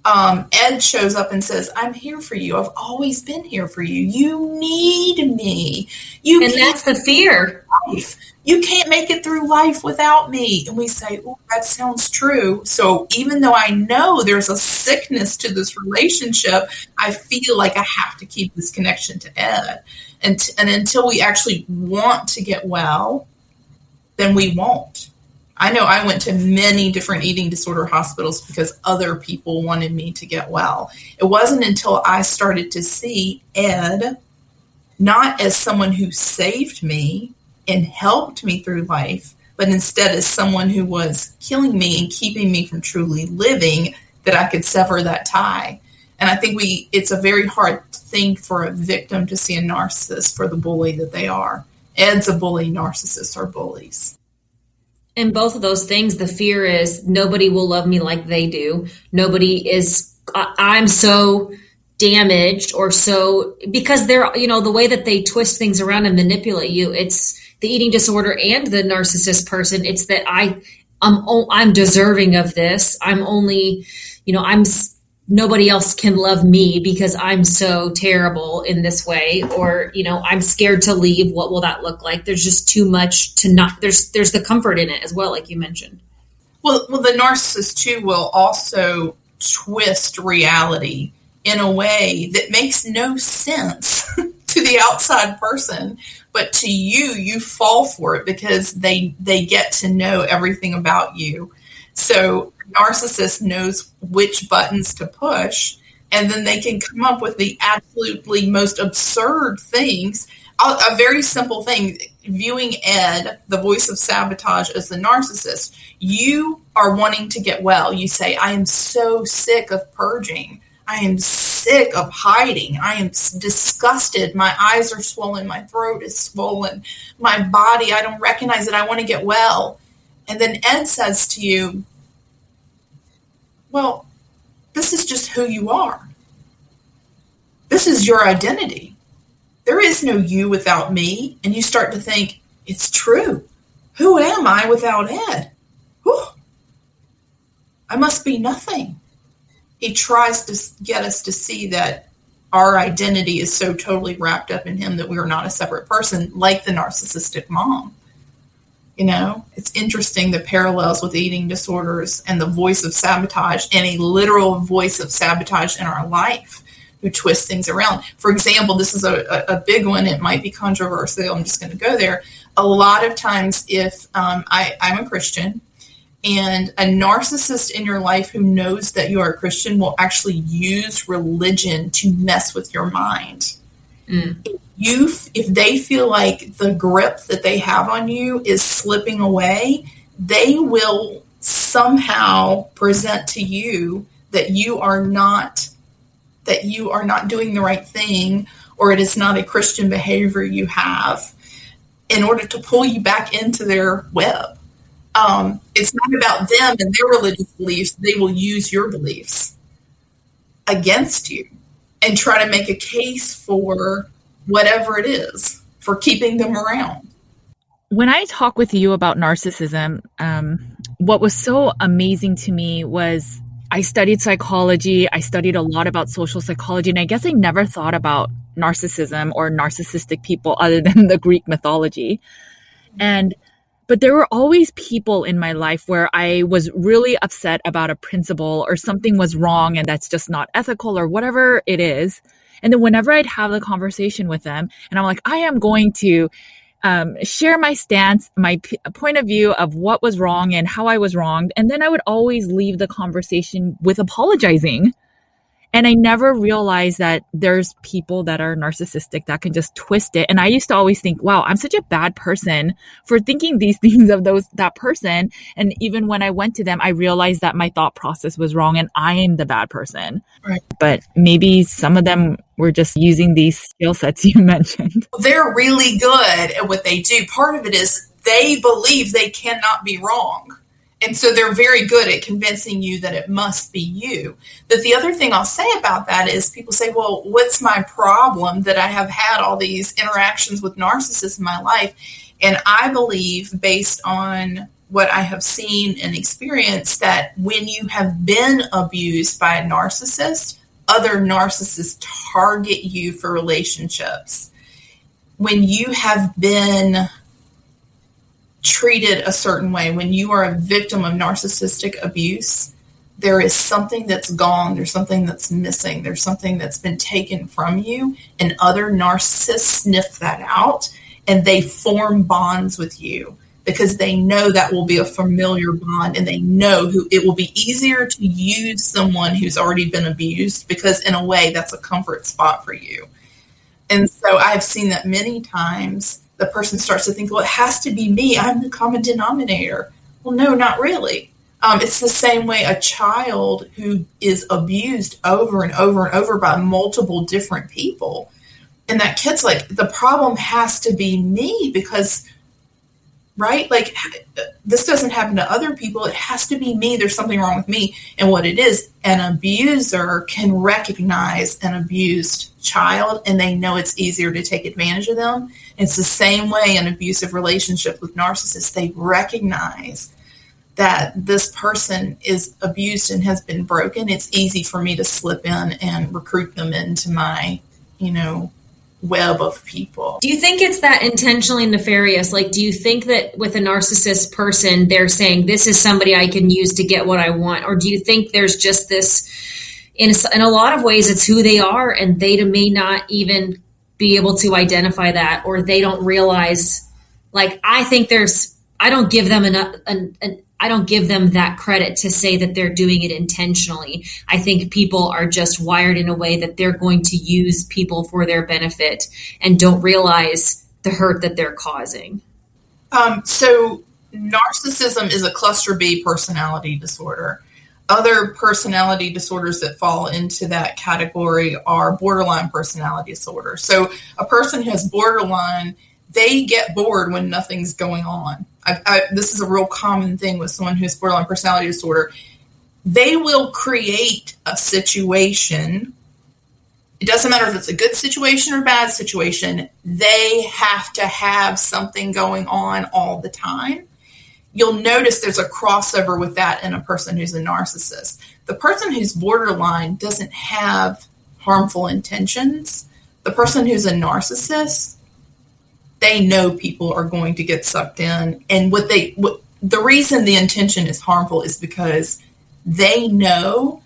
Um, Ed shows up and says, I'm here for you. I've always been here for you. You need me. You and that's the fear. Life. You can't make it through life without me. And we say, Oh, that sounds true. So even though I know there's a sickness to this relationship, I feel like I have to keep this connection to Ed. And, t- and until we actually want to get well, then we won't. I know I went to many different eating disorder hospitals because other people wanted me to get well. It wasn't until I started to see Ed not as someone who saved me and helped me through life, but instead as someone who was killing me and keeping me from truly living that I could sever that tie. And I think we it's a very hard thing for a victim to see a narcissist for the bully that they are. Ed's a bully, narcissists are bullies. And both of those things, the fear is nobody will love me like they do. Nobody is, I'm so damaged or so, because they're, you know, the way that they twist things around and manipulate you, it's the eating disorder and the narcissist person. It's that I, I'm, I'm deserving of this. I'm only, you know, I'm, nobody else can love me because I'm so terrible in this way or you know I'm scared to leave. What will that look like? There's just too much to not there's there's the comfort in it as well like you mentioned. Well, well, the narcissist too will also twist reality in a way that makes no sense to the outside person, but to you, you fall for it because they they get to know everything about you. So narcissist knows which buttons to push, and then they can come up with the absolutely most absurd things. A, a very simple thing: viewing Ed, the voice of sabotage, as the narcissist. You are wanting to get well. You say, "I am so sick of purging." I am sick of hiding. I am disgusted. My eyes are swollen. My throat is swollen. My body, I don't recognize it. I want to get well. And then Ed says to you, Well, this is just who you are. This is your identity. There is no you without me. And you start to think, It's true. Who am I without Ed? Whew. I must be nothing he tries to get us to see that our identity is so totally wrapped up in him that we are not a separate person, like the narcissistic mom. You know, it's interesting the parallels with eating disorders and the voice of sabotage and a literal voice of sabotage in our life who twists things around. For example, this is a, a big one. It might be controversial. I'm just going to go there. A lot of times, if um, I, I'm a Christian and a narcissist in your life who knows that you are a Christian will actually use religion to mess with your mind. If you, if they feel like the grip that they have on you is slipping away, they will somehow present to you that you are not that you are not doing the right thing or it is not a Christian behavior you have in order to pull you back into their web um, it's not about them and their religious beliefs. They will use your beliefs against you and try to make a case for whatever it is for keeping them around. When I talk with you about narcissism, um, what was so amazing to me was I studied psychology. I studied a lot about social psychology, and I guess I never thought about narcissism or narcissistic people other than the Greek mythology. And but there were always people in my life where I was really upset about a principle or something was wrong and that's just not ethical or whatever it is. And then whenever I'd have the conversation with them, and I'm like, I am going to um, share my stance, my p- point of view of what was wrong and how I was wronged. And then I would always leave the conversation with apologizing and I never realized that there's people that are narcissistic that can just twist it. And I used to always think, wow, I'm such a bad person for thinking these things of those, that person. And even when I went to them, I realized that my thought process was wrong and I am the bad person. Right. But maybe some of them were just using these skill sets you mentioned. They're really good at what they do. Part of it is they believe they cannot be wrong. And so they're very good at convincing you that it must be you. But the other thing I'll say about that is people say, well, what's my problem that I have had all these interactions with narcissists in my life? And I believe, based on what I have seen and experienced, that when you have been abused by a narcissist, other narcissists target you for relationships. When you have been treated a certain way, when you are a victim of narcissistic abuse, there is something that's gone, there's something that's missing, there's something that's been taken from you, and other narcissists sniff that out and they form bonds with you because they know that will be a familiar bond and they know who it will be easier to use someone who's already been abused because in a way that's a comfort spot for you. And so I've seen that many times the person starts to think, well, it has to be me. I'm the common denominator. Well, no, not really. Um, it's the same way a child who is abused over and over and over by multiple different people. And that kid's like, the problem has to be me because, right? Like, this doesn't happen to other people. It has to be me. There's something wrong with me. And what it is, an abuser can recognize an abused child and they know it's easier to take advantage of them. It's the same way in abusive relationship with narcissists. They recognize that this person is abused and has been broken. It's easy for me to slip in and recruit them into my, you know, web of people. Do you think it's that intentionally nefarious? Like, do you think that with a narcissist person, they're saying, this is somebody I can use to get what I want? Or do you think there's just this, in, in a lot of ways, it's who they are and they may not even be able to identify that or they don't realize, like, I think there's, I don't give them enough, an, an I don't give them that credit to say that they're doing it intentionally. I think people are just wired in a way that they're going to use people for their benefit and don't realize the hurt that they're causing. Um, so, narcissism is a cluster B personality disorder. Other personality disorders that fall into that category are borderline personality disorder. So, a person who has borderline, they get bored when nothing's going on I, I, this is a real common thing with someone who's borderline personality disorder. They will create a situation. It doesn't matter if it's a good situation or bad situation. They have to have something going on all the time. You'll notice there's a crossover with that in a person who's a narcissist. The person who's borderline doesn't have harmful intentions. The person who's a narcissist they know people are going to get sucked in. And what they what, the reason the intention is harmful is because they know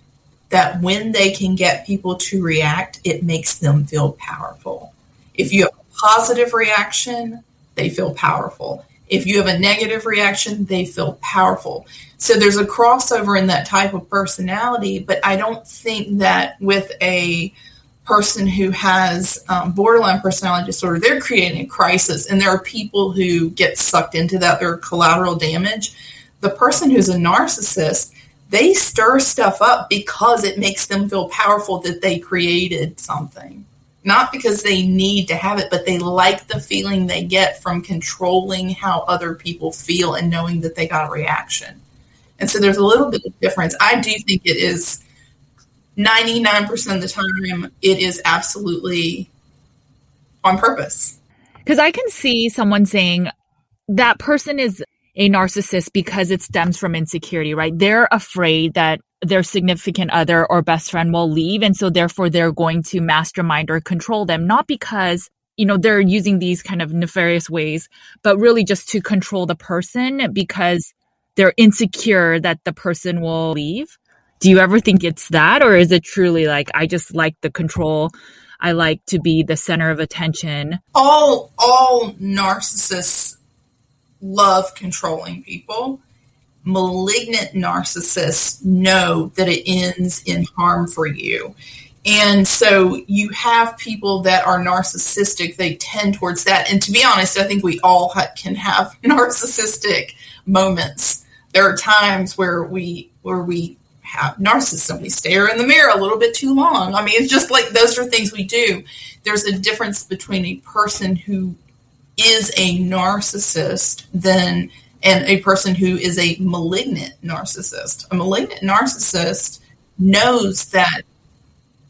that when they can get people to react it makes them feel powerful. If you have a positive reaction they feel powerful. If you have a negative reaction they feel powerful. So there's a crossover in that type of personality but i don't think that with a person who has um, borderline personality disorder, they're creating a crisis, and there are people who get sucked into that. They're collateral damage. The person who's a narcissist, they stir stuff up because it makes them feel powerful that they created something. Not because they need to have it, but they like the feeling they get from controlling how other people feel and knowing that they got a reaction. And so there's a little bit of difference. I do think it is 99% of the time, it is absolutely on purpose. Because I can see someone saying that person is a narcissist because it stems from insecurity, right? They're afraid that their significant other or best friend will leave. And so therefore they're going to mastermind or control them, not because, you know, they're using these kind of nefarious ways, but really just to control the person because they're insecure that the person will leave do you ever think it's that or is it truly like i just like the control? I like to be the center of attention. All all narcissists love controlling people. Malignant narcissists know that it ends in harm for you. And so you have people that are narcissistic. They tend towards that. And to be honest i think we all ha- can have narcissistic moments. There are times where we where we have narcissism. We stare in the mirror a little bit too long. I mean, it's just like those are things we do. There's a difference between a person who is a narcissist than and a person who is a malignant narcissist. A malignant narcissist knows that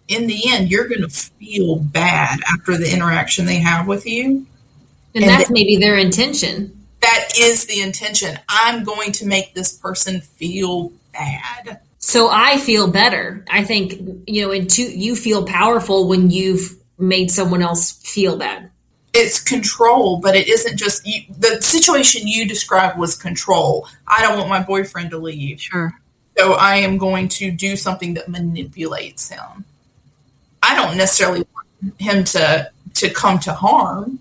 in the end you're going to feel bad after the interaction they have with you. And, and that's maybe their intention. That is the intention. I'm going to make this person feel bad. So I feel better. I think, you know, and two, you feel powerful when you've made someone else feel bad. It's control, but it isn't just you, the situation you described was control. I don't want my boyfriend to leave. Sure. So I am going to do something that manipulates him. I don't necessarily want him to to come to harm.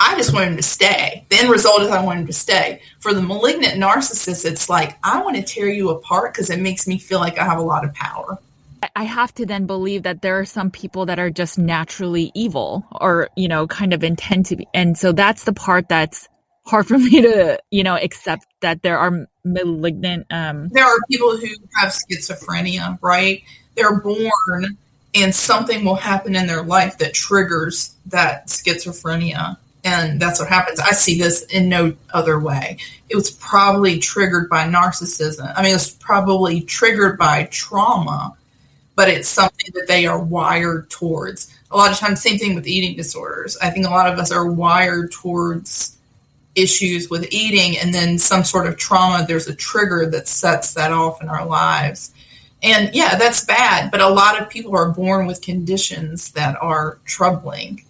I just want him to stay. The end result is I want him to stay. For the malignant narcissist, it's like, I want to tear you apart because it makes me feel like I have a lot of power. I have to then believe that there are some people that are just naturally evil or, you know, kind of intend to be. And so that's the part that's hard for me to, you know, accept that there are malignant. Um... There are people who have schizophrenia, right? They're born and something will happen in their life that triggers that schizophrenia and that's what happens. I see this in no other way. It was probably triggered by narcissism. I mean, it's probably triggered by trauma, but it's something that they are wired towards. A lot of times, same thing with eating disorders. I think a lot of us are wired towards issues with eating, and then some sort of trauma, there's a trigger that sets that off in our lives. And yeah, that's bad, but a lot of people are born with conditions that are troubling.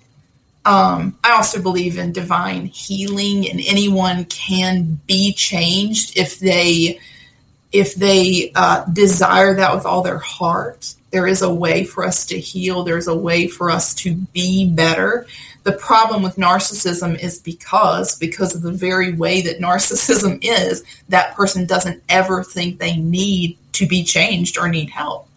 Um, I also believe in divine healing, and anyone can be changed if they if they uh, desire that with all their heart. There is a way for us to heal. There's a way for us to be better. The problem with narcissism is because because of the very way that narcissism is, that person doesn't ever think they need to be changed or need help.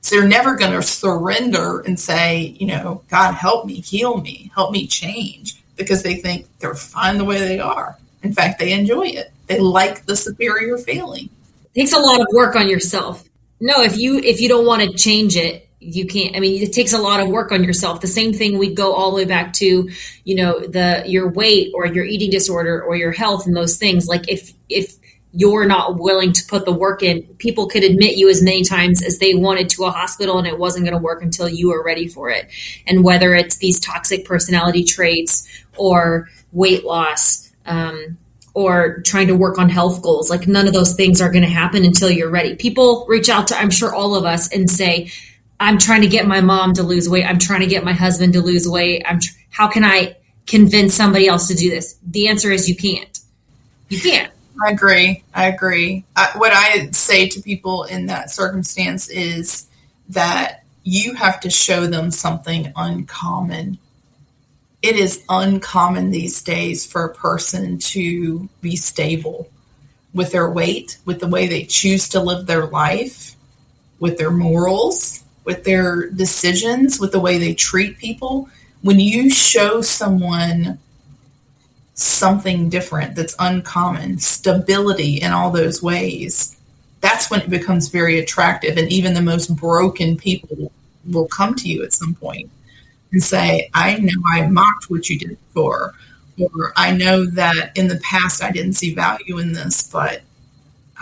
So they're never going to surrender and say, you know, God, help me, heal me, help me change, because they think they're fine the way they are. In fact, they enjoy it. They like the superior feeling. It takes a lot of work on yourself. No, if you if you don't want to change it, you can't i mean it takes a lot of work on yourself the same thing we go all the way back to you know the your weight or your eating disorder or your health and those things like if if you're not willing to put the work in. People could admit you as many times as they wanted to a hospital and it wasn't going to work until you were ready for it. And whether it's these toxic personality traits or weight loss, um, or trying to work on health goals, like none of those things are going to happen until you're ready. People reach out to, I'm sure, all of us and say, I'm trying to get my mom to lose weight. I'm trying to get my husband to lose weight. I'm, tr- how can I convince somebody else to do this? The answer is you can't. You can't I agree. I agree. I, what I say to people in that circumstance is that you have to show them something uncommon. It is uncommon these days for a person to be stable with their weight, with the way they choose to live their life, with their morals, with their decisions, with the way they treat people. When you show someone something different that's uncommon, stability in all those ways, that's when it becomes very attractive. And even the most broken people will come to you at some point and say, I know I mocked what you did before, or I know that in the past I didn't see value in this, but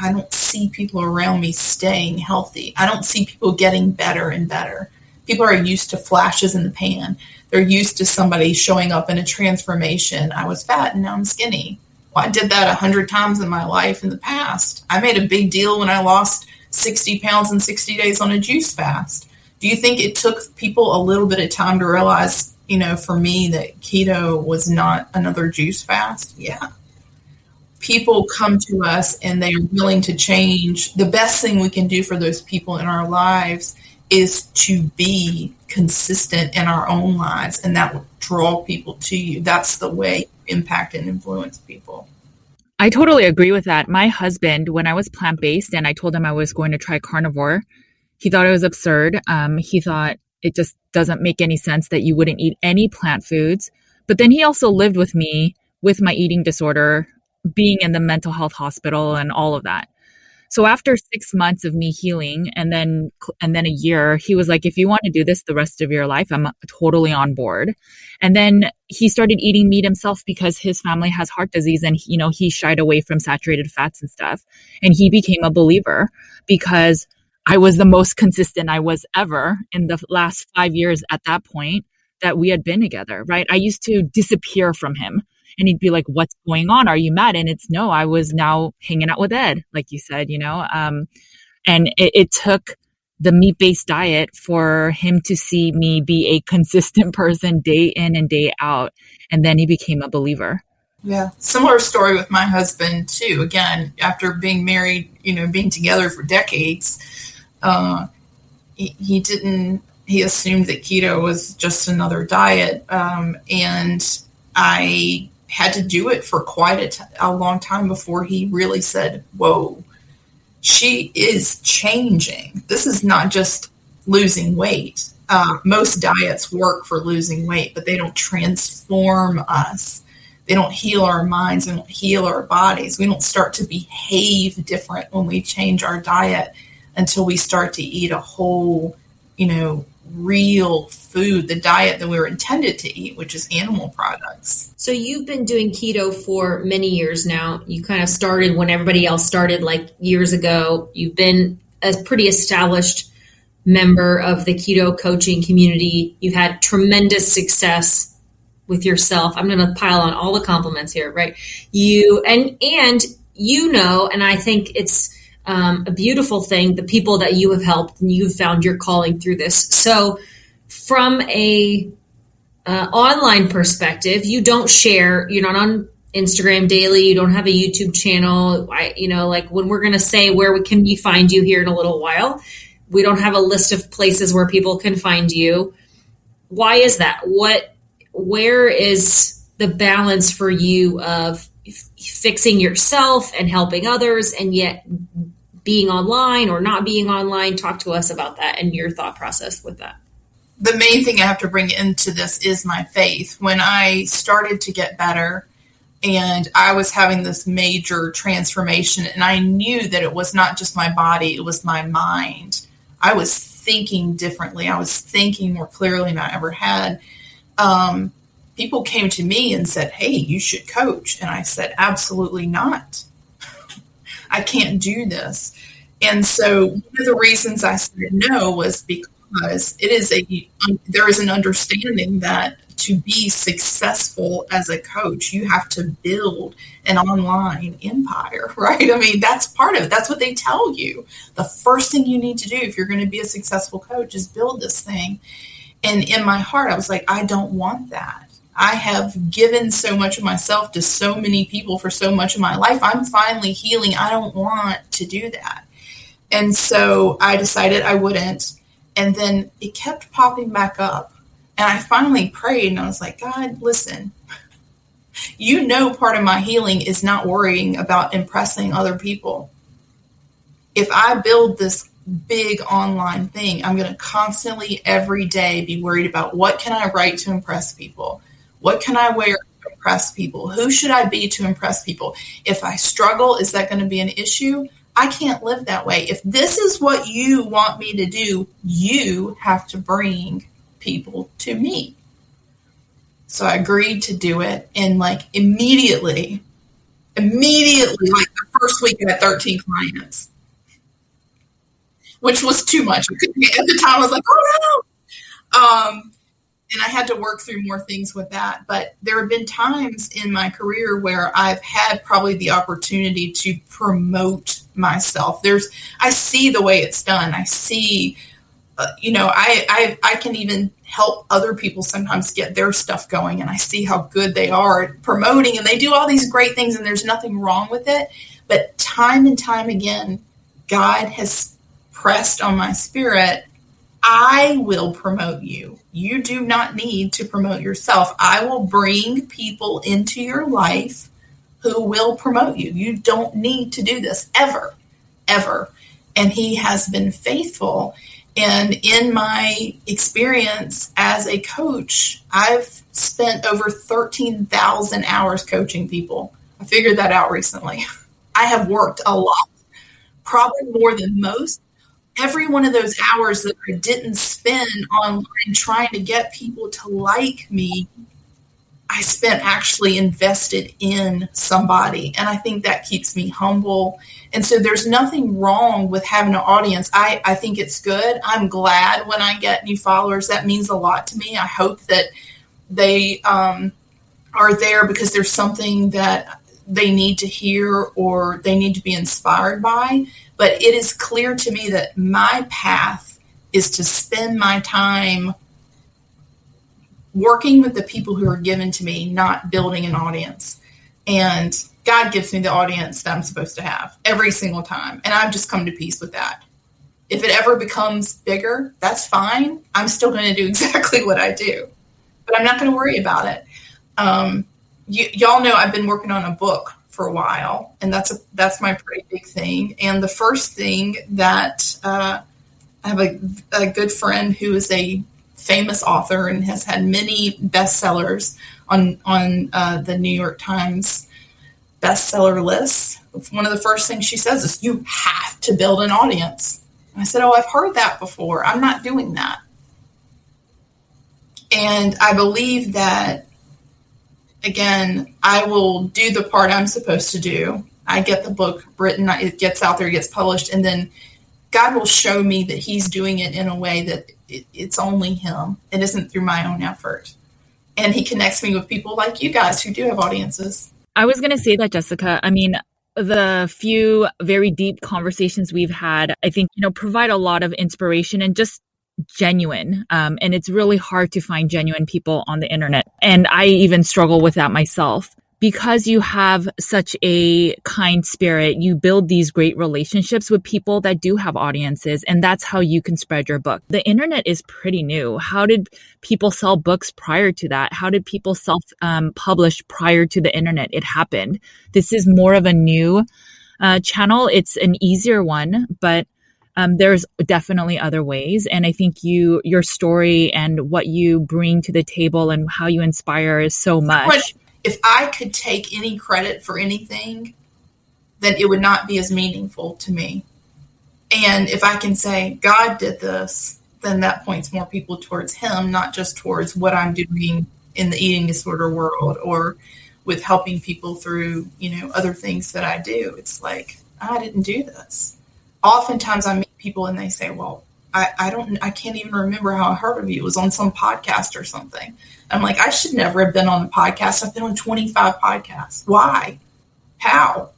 I don't see people around me staying healthy. I don't see people getting better and better. People are used to flashes in the pan they're used to somebody showing up in a transformation. I was fat and now I'm skinny. Well, I did that a hundred times in my life in the past. I made a big deal when I lost 60 pounds in 60 days on a juice fast. Do you think it took people a little bit of time to realize, you know, for me that keto was not another juice fast? Yeah. People come to us and they are willing to change. The best thing we can do for those people in our lives is to be consistent in our own lives and that will draw people to you. That's the way you impact and influence people. I totally agree with that. My husband when i was plant-based and i told him i was going to try carnivore he thought it was absurd. Um, he thought it just doesn't make any sense that you wouldn't eat any plant foods. But then he also lived with me with my eating disorder being in the mental health hospital and all of that so after six months of me healing and then and then a year, he was like, if you want to do this the rest of your life, I'm uh, totally on board. And then he started eating meat himself because his family has heart disease and you know he shied away from saturated fats and stuff. And he became a believer because I was the most consistent I was ever in the last five years at that point that we had been together, right? I used to disappear from him and he'd be like, what's going on? Are you mad? And it's no, I was now hanging out with Ed, like you said, you know? Um, and it, it took the meat based diet for him to see me be a consistent person day in and day out. And then he became a believer. Yeah. Similar story with my husband, too. Again, after being married, you know, being together for decades, uh, he, he didn't, he assumed that keto was just another diet. Um, and I had to do it for quite a, t- a long time before he really said, Whoa, she is changing. This is not just losing weight. Uh, most diets work for losing weight, but they don't transform us. They don't heal our minds. Don't heal our bodies. We don't start to behave different when we change our diet until we start to eat a whole, you know, real food, the diet that we were intended to eat, which is animal products. So you've been doing keto for many years now. You kind of started when everybody else started, like years ago. You've been a pretty established member of the keto coaching community. You've had tremendous success with yourself. I'm going to pile on all the compliments here, right? You and and you know, and I think it's um, a beautiful thing, the people that you have helped and you've found your calling through this. So, from a uh, online perspective, you don't share, you're not on Instagram daily, you don't have a YouTube channel. I, you know, like when we're going to say where we can you find you here in a little while, we don't have a list of places where people can find you. Why is that? What, where is the balance for you of fixing yourself and helping others and yet being online or not being online? Talk to us about that and your thought process with that. The main thing I have to bring into this is my faith. When I started to get better, and I was having this major transformation, and I knew that it was not just my body, it was my mind. I was thinking differently. I was thinking more clearly than I ever had. Um, people came to me and said, Hey, you should coach. And I said, Absolutely not. I can't do this. And so one of the reasons I said no was because it is a there is an understanding that to be successful as a coach, you have to build an online empire, right? I mean, that's part of it. That's what they tell you. The first thing you need to do if you're going to be a successful coach is build this thing. And in my heart, I was like, I don't want that. I have given so much of myself to so many people for so much of my life. I'm finally healing. I don't want to do that. And so I decided I wouldn't. And then it kept popping back up. And I finally prayed and I was like, God, listen, you know, part of my healing is not worrying about impressing other people. If I build this big online thing, I'm going to constantly every day be worried about what can I write to impress people? What can I wear to impress people? Who should I be to impress people? If I struggle, is that going to be an issue? I can't live that way. If this is what you want me to do, you have to bring people to me. So I agreed to do it. And like immediately, immediately, like the first week, I had 13 clients, which was too much. At the time, I was like, oh no. Um, and I had to work through more things with that. But there have been times in my career where I've had probably the opportunity to promote myself. There's, I see the way it's done. I see, uh, you know, I, I, I can even help other people sometimes get their stuff going, and I see how good they are at promoting, and they do all these great things, and there's nothing wrong with it. But time and time again, God has pressed on my spirit I will promote you. You do not need to promote yourself. I will bring people into your life who will promote you. You don't need to do this ever, ever. And he has been faithful. And in my experience as a coach, I've spent over 13,000 hours coaching people. I figured that out recently. I have worked a lot, probably more than most every one of those hours that I didn't spend online trying to get people to like me, I spent actually invested in somebody. And I think that keeps me humble. And so there's nothing wrong with having an audience. I, I think it's good. I'm glad when I get new followers. That means a lot to me. I hope that they um, are there because there's something that they need to hear or they need to be inspired by. But it is clear to me that my path is to spend my time working with the people who are given to me, not building an audience. And God gives me the audience that I'm supposed to have every single time. And I've just come to peace with that. If it ever becomes bigger, that's fine. I'm still going to do exactly what I do, but I'm not going to worry about it. Um, y'all know I've been working on a book for a while, and that's a that's my pretty big thing. And the first thing that uh, I have a, a good friend who is a famous author and has had many bestsellers on on uh, the New York Times bestseller list. One of the first things she says is, "You have to build an audience." And I said, "Oh, I've heard that before. I'm not doing that." And I believe that again, I will do the part I'm supposed to do. I get the book written, it gets out there, it gets published, and then God will show me that He's doing it in a way that it, it's only Him. It isn't through my own effort. And He connects me with people like you guys who do have audiences. I was going to say that, Jessyca. I mean, the few very deep conversations we've had, I think, you know, provide a lot of inspiration and just genuine. Um, and it's really hard to find genuine people on the internet. And I even struggle with that myself because you have such a kind spirit, you build these great relationships with people that do have audiences. And that's how you can spread your book. The internet is pretty new. How did people sell books prior to that? How did people self um, publish prior to the internet? It happened. This is more of a new uh, channel. It's an easier one, but um, there's definitely other ways and i think you your story and what you bring to the table and how you inspire is so much if I could take any credit for anything, then it would not be as meaningful to me. And if I can say, God did this, then that points more people towards Him, not just towards what I'm doing in the eating disorder world or with helping people through, you know, other things that I do. It's like, I didn't do this. Oftentimes I meet people and they say, well, I, I don't, I can't even remember how I heard of you. It was on some podcast or something. I'm like, I should never have been on the podcast. I've been on 25 podcasts. Why? How?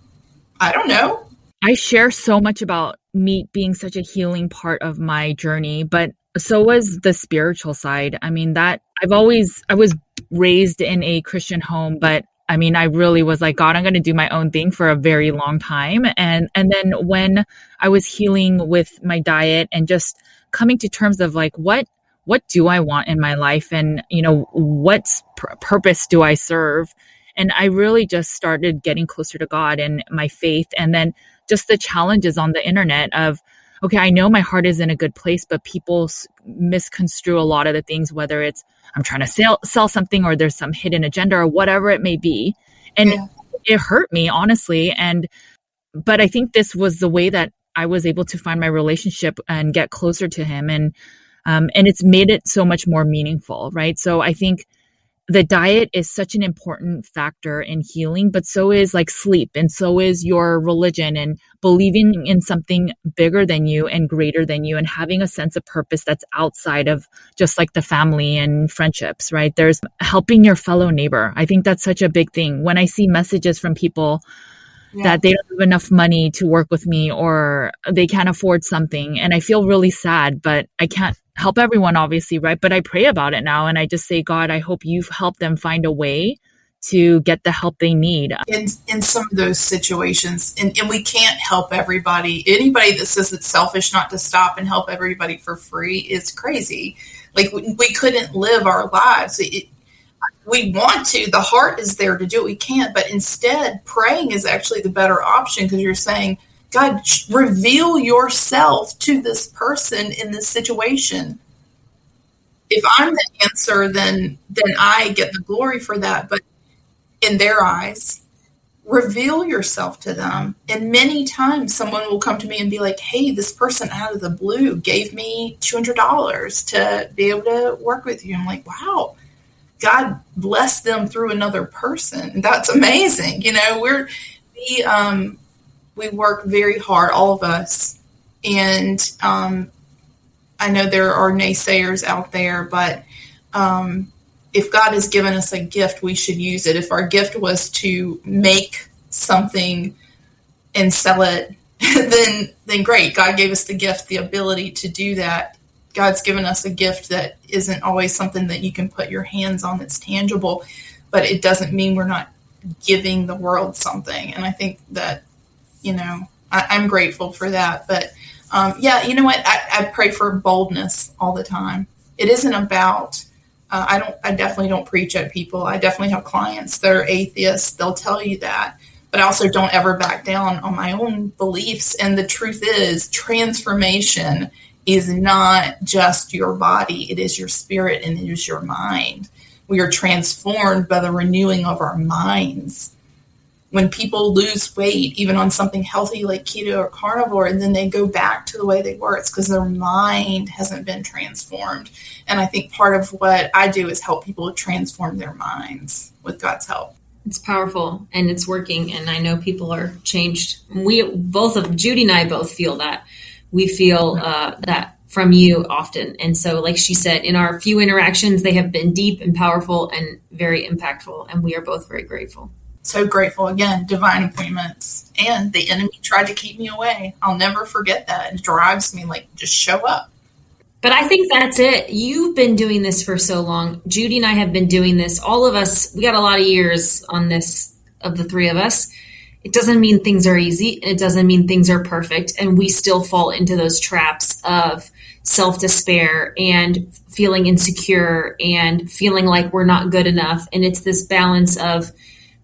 I don't know. I share so much about meat being such a healing part of my journey, but so was the spiritual side. I mean, that I've always, I was raised in a Christian home, but I mean, I really was like, God, I'm going to do my own thing for a very long time. And, and then when I was healing with my diet and just coming to terms of like, what, what do I want in my life? And, you know, what pr- purpose do I serve? And I really just started getting closer to God and my faith. And then just the challenges on the internet of, okay, I know my heart is in a good place, but people misconstrue a lot of the things, whether it's I'm trying to sell, sell something or there's some hidden agenda or whatever it may be. And yeah. it hurt me, honestly. And, but I think this was the way that I was able to find my relationship and get closer to him. And um, and it's made it so much more meaningful, right? So I think the diet is such an important factor in healing, but so is like sleep and so is your religion and believing in something bigger than you and greater than you and having a sense of purpose that's outside of just like the family and friendships, right? There's helping your fellow neighbor. I think that's such a big thing. When I see messages from people yeah. that they don't have enough money to work with me or they can't afford something and I feel really sad, but I can't help everyone, obviously, right? But I pray about it now and I just say, God, I hope you've helped them find a way to get the help they need. In, in some of those situations, and, and we can't help everybody. Anybody that says it's selfish not to stop and help everybody for free is crazy. Like we, we couldn't live our lives. It, we want to, the heart is there to do it. We can't, but instead, praying is actually the better option because you're saying, God, reveal yourself to this person in this situation. If I'm the answer, then then I get the glory for that. But in their eyes, reveal yourself to them. And many times someone will come to me and be like, hey, this person out of the blue gave me $200 to be able to work with you. I'm like, wow, God bless them through another person. That's amazing. You know, we're, we, um, we work very hard, all of us. And um, I know there are naysayers out there, but um, if God has given us a gift, we should use it. If our gift was to make something and sell it, then then great. God gave us the gift, the ability to do that. God's given us a gift that isn't always something that you can put your hands on that's tangible, but it doesn't mean we're not giving the world something. And I think that you know, I, am grateful for that. But um, yeah, you know what? I, I, pray for boldness all the time. It isn't about. Uh, I don't. I definitely don't preach at people. I definitely have clients that are atheists. They'll tell you that. But I also don't ever back down on my own beliefs. And the truth is, transformation is not just your body; it is your spirit and it is your mind. We are transformed by the renewing of our minds when people lose weight, even on something healthy like keto or carnivore, and then they go back to the way they were, it's because their mind hasn't been transformed. And I think part of what I do is help people transform their minds with God's help. It's powerful and it's working. And I know people are changed. We both of Judy and I both feel that. We feel uh, that from you often. And so, like she said, in our few interactions, they have been deep and powerful and very impactful. And we are both very grateful so grateful again divine appointments and the enemy tried to keep me away. I'll never forget that. It drives me like just show up. But I think that's it. You've been doing this for so long. Judy and I have been doing this. All of us, we got a lot of years on this of the three of us. It doesn't mean things are easy. It doesn't mean things are perfect. And we still fall into those traps of self despair and feeling insecure and feeling like we're not good enough. And it's this balance of,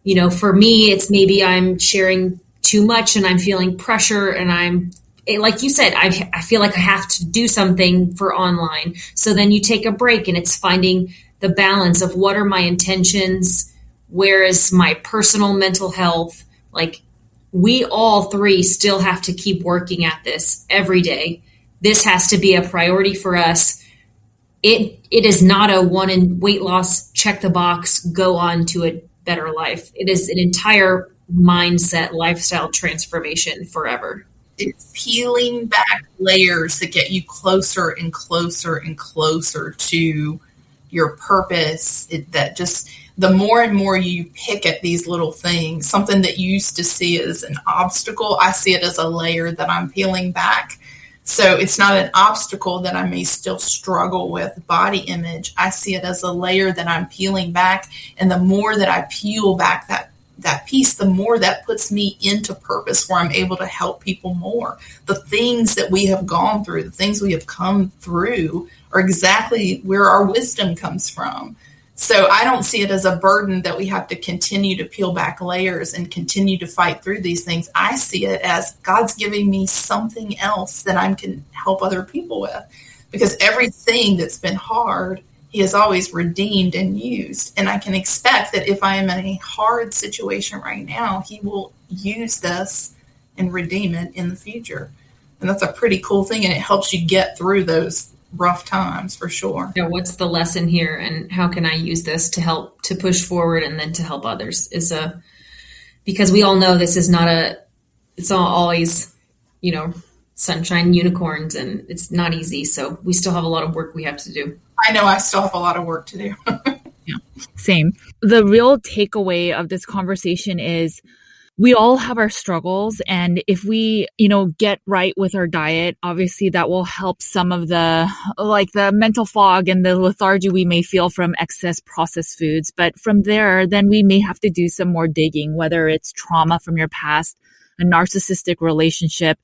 you know, for me, it's maybe I'm sharing too much and I'm feeling pressure and I'm like you said, I, I feel like I have to do something for online. So then you take a break and it's finding the balance of what are my intentions, where is my personal mental health. Like we all three still have to keep working at this every day. This has to be a priority for us. It it is not a one in weight loss, check the box, go on to a better life. It is an entire mindset lifestyle transformation forever. It's peeling back layers that get you closer and closer and closer to your purpose. It, that just the more and more you pick at these little things something that you used to see as an obstacle i see it as a layer that i'm peeling back so it's not an obstacle that i may still struggle with body image i see it as a layer that i'm peeling back and the more that i peel back that that piece, the more that puts me into purpose where I'm able to help people more. The things that we have gone through, the things we have come through are exactly where our wisdom comes from. So I don't see it as a burden that we have to continue to peel back layers and continue to fight through these things. I see it as God's giving me something else that I can help other people with. Because everything that's been hard he is always redeemed and used. And I can expect that if I am in a hard situation right now, he will use this and redeem it in the future. And that's a pretty cool thing. And it helps you get through those rough times for sure. Yeah, what's the lesson here and how can I use this to help to push forward and then to help others is a because we all know this is not a it's not always, you know, sunshine unicorns and it's not easy. So we still have a lot of work we have to do. I know I still have a lot of work to do. yeah, same. The real takeaway of this conversation is we all have our struggles and if we you know get right with our diet obviously that will help some of the like the mental fog and the lethargy we may feel from excess processed foods. But from there then we may have to do some more digging whether it's trauma from your past a narcissistic relationship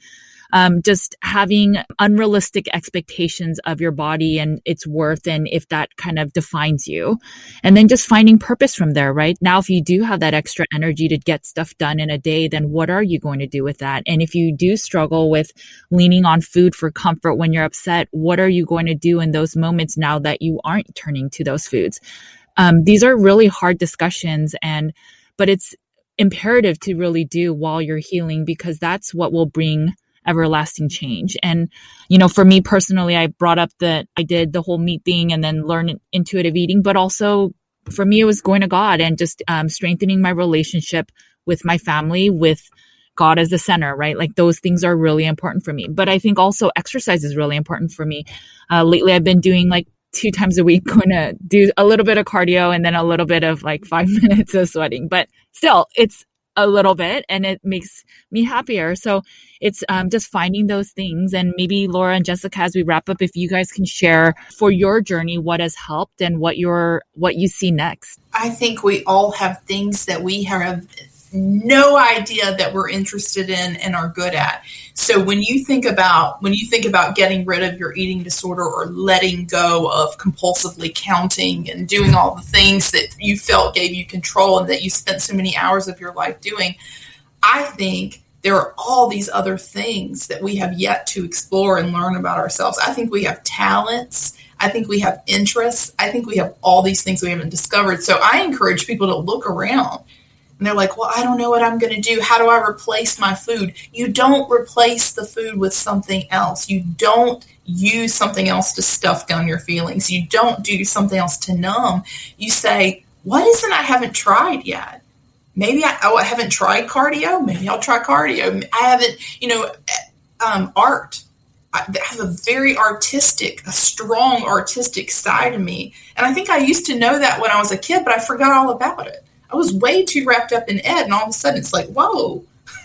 um, just having unrealistic expectations of your body and its worth and if that kind of defines you. And then just finding purpose from there, right? Now, if you do have that extra energy to get stuff done in a day, then what are you going to do with that? And if you do struggle with leaning on food for comfort when you're upset, what are you going to do in those moments now that you aren't turning to those foods? Um, these are really hard discussions and but it's imperative to really do while you're healing because that's what will bring everlasting change. And, you know, for me personally, I brought up that I did the whole meat thing and then learn intuitive eating, but also for me, it was going to God and just um, strengthening my relationship with my family, with God as the center, right? Like those things are really important for me. But I think also exercise is really important for me. Uh, lately, I've been doing like two times a week, going to do a little bit of cardio and then a little bit of like five minutes of sweating. But still, it's a little bit and it makes me happier. So it's um, just finding those things. And maybe Laura and Jessyca, as we wrap up, if you guys can share for your journey what has helped and what your what you see next. I think we all have things that we have no idea that we're interested in and are good at. So when you think about when you think about getting rid of your eating disorder or letting go of compulsively counting and doing all the things that you felt gave you control and that you spent so many hours of your life doing, I think there are all these other things that we have yet to explore and learn about ourselves. I think we have talents. I think we have interests. I think we have all these things we haven't discovered. So I encourage people to look around and they're like, well, I don't know what I'm going to do. How do I replace my food? You don't replace the food with something else. You don't use something else to stuff down your feelings. You don't do something else to numb. You say, what is it I haven't tried yet? Maybe I, oh, I haven't tried cardio. Maybe I'll try cardio. I haven't, you know, um, art. I have a very artistic, a strong artistic side of me. And I think I used to know that when I was a kid, but I forgot all about it. I was way too wrapped up in ed, and all of a sudden it's like, whoa,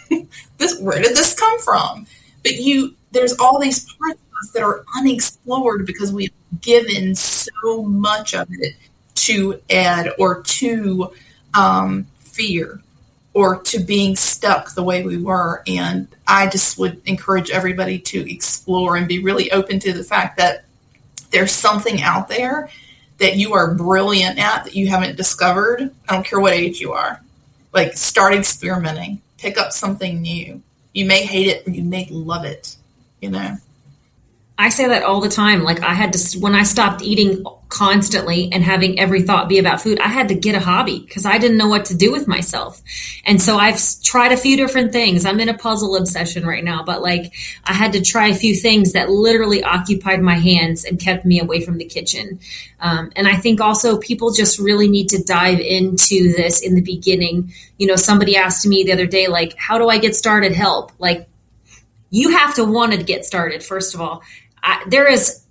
this where did this come from? But you there's all these parts of us that are unexplored because we've given so much of it to ed or to um, fear or to being stuck the way we were. And I just would encourage everybody to explore and be really open to the fact that there's something out there that you are brilliant at that you haven't discovered. I don't care what age you are. Like start experimenting, pick up something new. You may hate it or you may love it, you know. I say that all the time. Like I had to when I stopped eating constantly and having every thought be about food, I had to get a hobby because I didn't know what to do with myself. And so I've tried a few different things. I'm in a puzzle obsession right now, but like I had to try a few things that literally occupied my hands and kept me away from the kitchen. Um, and I think also people just really need to dive into this in the beginning. You know, somebody asked me the other day, like, how do I get started? Help. Like, you have to want to get started, first of all. I, there is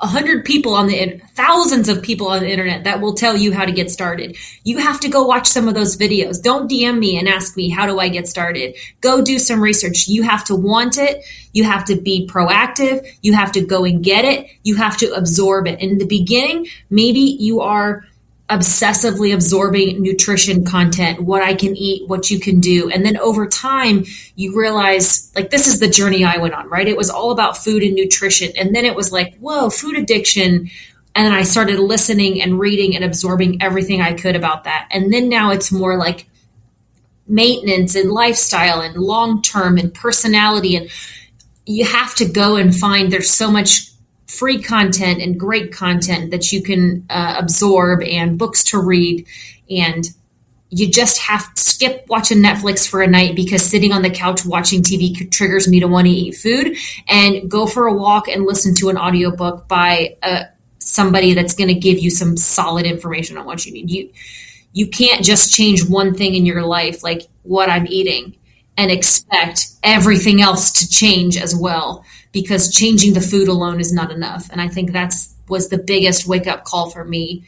a hundred people on the thousands of people on the internet that will tell you how to get started. You have to go watch some of those videos. Don't DM me and ask me how do I get started. Go do some research. You have to want it. You have to be proactive. You have to go and get it. You have to absorb it. In the beginning, maybe you are obsessively absorbing nutrition content, what I can eat, what you can do. And then over time, you realize like this is the journey I went on, right? It was all about food and nutrition. And then it was like, whoa, food addiction. And then I started listening and reading and absorbing everything I could about that. And then now it's more like maintenance and lifestyle and long term and personality. And you have to go and find there's so much free content and great content that you can uh, absorb and books to read. And you just have to skip watching Netflix for a night because sitting on the couch watching TV triggers me to want to eat food. And go for a walk and listen to an audiobook by uh, somebody that's going to give you some solid information on what you need. You you can't just change one thing in your life like what I'm eating and expect everything else to change as well because changing the food alone is not enough. And I think that's was the biggest wake up call for me.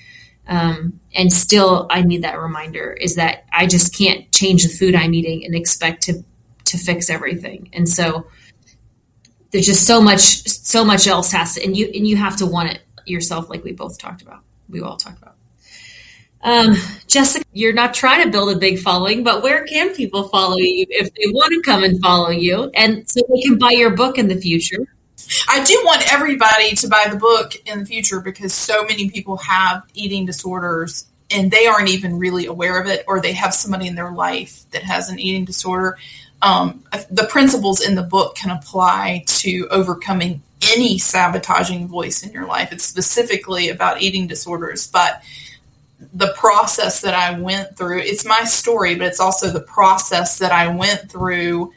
Um, and still, I need that reminder is that I just can't change the food I'm eating and expect to to fix everything. And so there's just so much so much else has to, and you and you have to want it yourself, like we both talked about. We all talked about. Um, Jessyca, you're not trying to build a big following, but where can people follow you if they want to come and follow you and so they can buy your book in the future? I do want everybody to buy the book in the future because so many people have eating disorders and they aren't even really aware of it, or they have somebody in their life that has an eating disorder. Um, the principles in the book can apply to overcoming any sabotaging voice in your life. It's specifically about eating disorders, but the process that I went through. It's my story, but it's also the process that I went through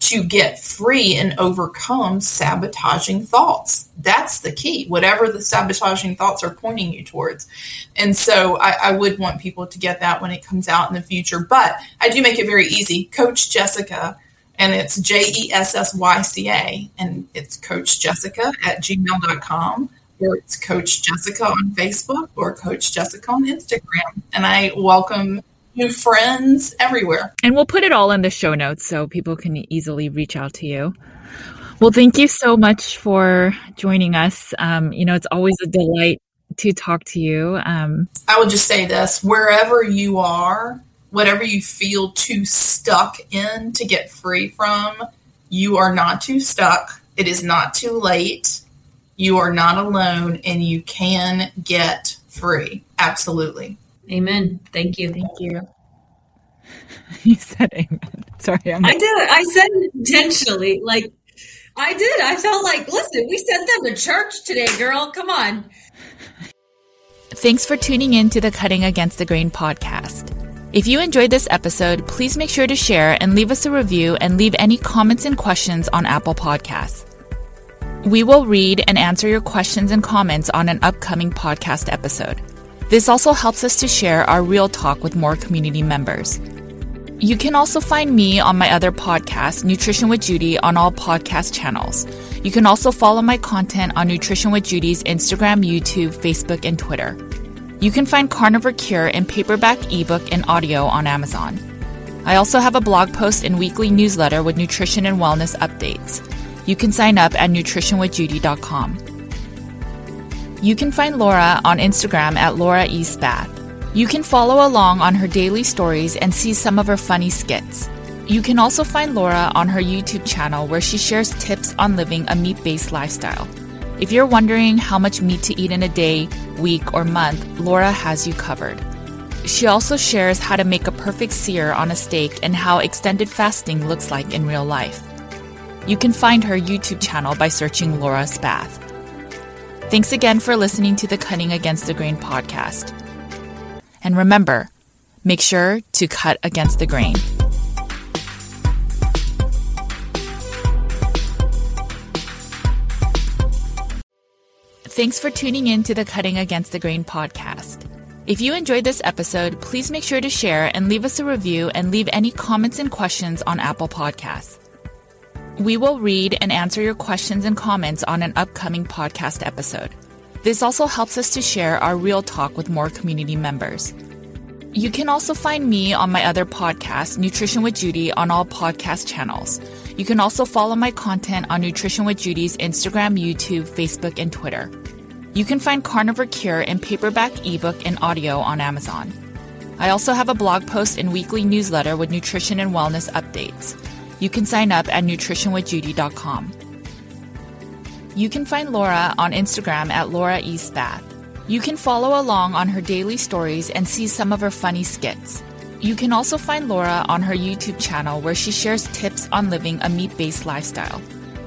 to get free and overcome sabotaging thoughts. That's the key, whatever the sabotaging thoughts are pointing you towards. And so I, I, would want people to get that when it comes out in the future. But I do make it very easy. Coach Jessyca, and it's J E S S Y C A, and it's Coach Jessyca at gmail.com it's Coach Jessyca on Facebook or Coach Jessyca on Instagram. And I welcome new friends everywhere. And we'll put it all in the show notes so people can easily reach out to you. Well, thank you so much for joining us. Um, you know, it's always a delight to talk to you. Um, I will just say this wherever you are, whatever you feel too stuck in to get free from, you are not too stuck. It is not too late you are not alone and you can get free. Absolutely. Amen. Thank you. Thank you. You said amen. Sorry. I'm I did. I said it intentionally. Like, I did. I felt like, listen, we sent them to church today, girl. Come on. Thanks for tuning in to the Cutting Against the Grain podcast. If you enjoyed this episode, please make sure to share and leave us a review and leave any comments and questions on Apple Podcasts. We will read and answer your questions and comments on an upcoming podcast episode. This also helps us to share our real talk with more community members. You can also find me on my other podcast, Nutrition with Judy, on all podcast channels. You can also follow my content on Nutrition with Judy's Instagram, YouTube, Facebook, and Twitter. You can find Carnivore Cure in paperback, ebook, and audio on Amazon. I also have a blog post and weekly newsletter with nutrition and wellness updates. You can sign up at nutritionwithjudy.com. You can find Laura on Instagram at Laura East Bath. You can follow along on her daily stories and see some of her funny skits. You can also find Laura on her YouTube channel where she shares tips on living a meat based lifestyle. If you're wondering how much meat to eat in a day, week, or month, Laura has you covered. She also shares how to make a perfect sear on a steak and how extended fasting looks like in real life. You can find her YouTube channel by searching Laura Spath. Thanks again for listening to the Cutting Against the Grain podcast. And remember, make sure to cut against the grain. Thanks for tuning in to the Cutting Against the Grain podcast. If you enjoyed this episode, please make sure to share and leave us a review and leave any comments and questions on Apple Podcasts. We will read and answer your questions and comments on an upcoming podcast episode. This also helps us to share our real talk with more community members. You can also find me on my other podcast, Nutrition with Judy, on all podcast channels. You can also follow my content on Nutrition with Judy's Instagram, YouTube, Facebook, and Twitter. You can find Carnivore Cure in paperback, ebook, and audio on Amazon. I also have a blog post and weekly newsletter with nutrition and wellness updates. You can sign up at nutritionwithjudy.com. You can find Laura on Instagram at Laura East Bath. You can follow along on her daily stories and see some of her funny skits. You can also find Laura on her YouTube channel where she shares tips on living a meat based lifestyle.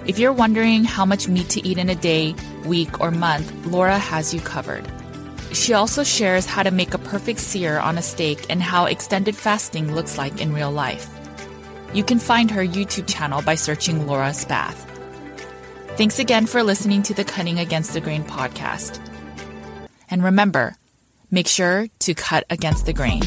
If you're wondering how much meat to eat in a day, week, or month, Laura has you covered. She also shares how to make a perfect sear on a steak and how extended fasting looks like in real life. You can find her YouTube channel by searching Laura Spath. Thanks again for listening to the Cutting Against the Grain podcast. And remember, make sure to cut against the grain.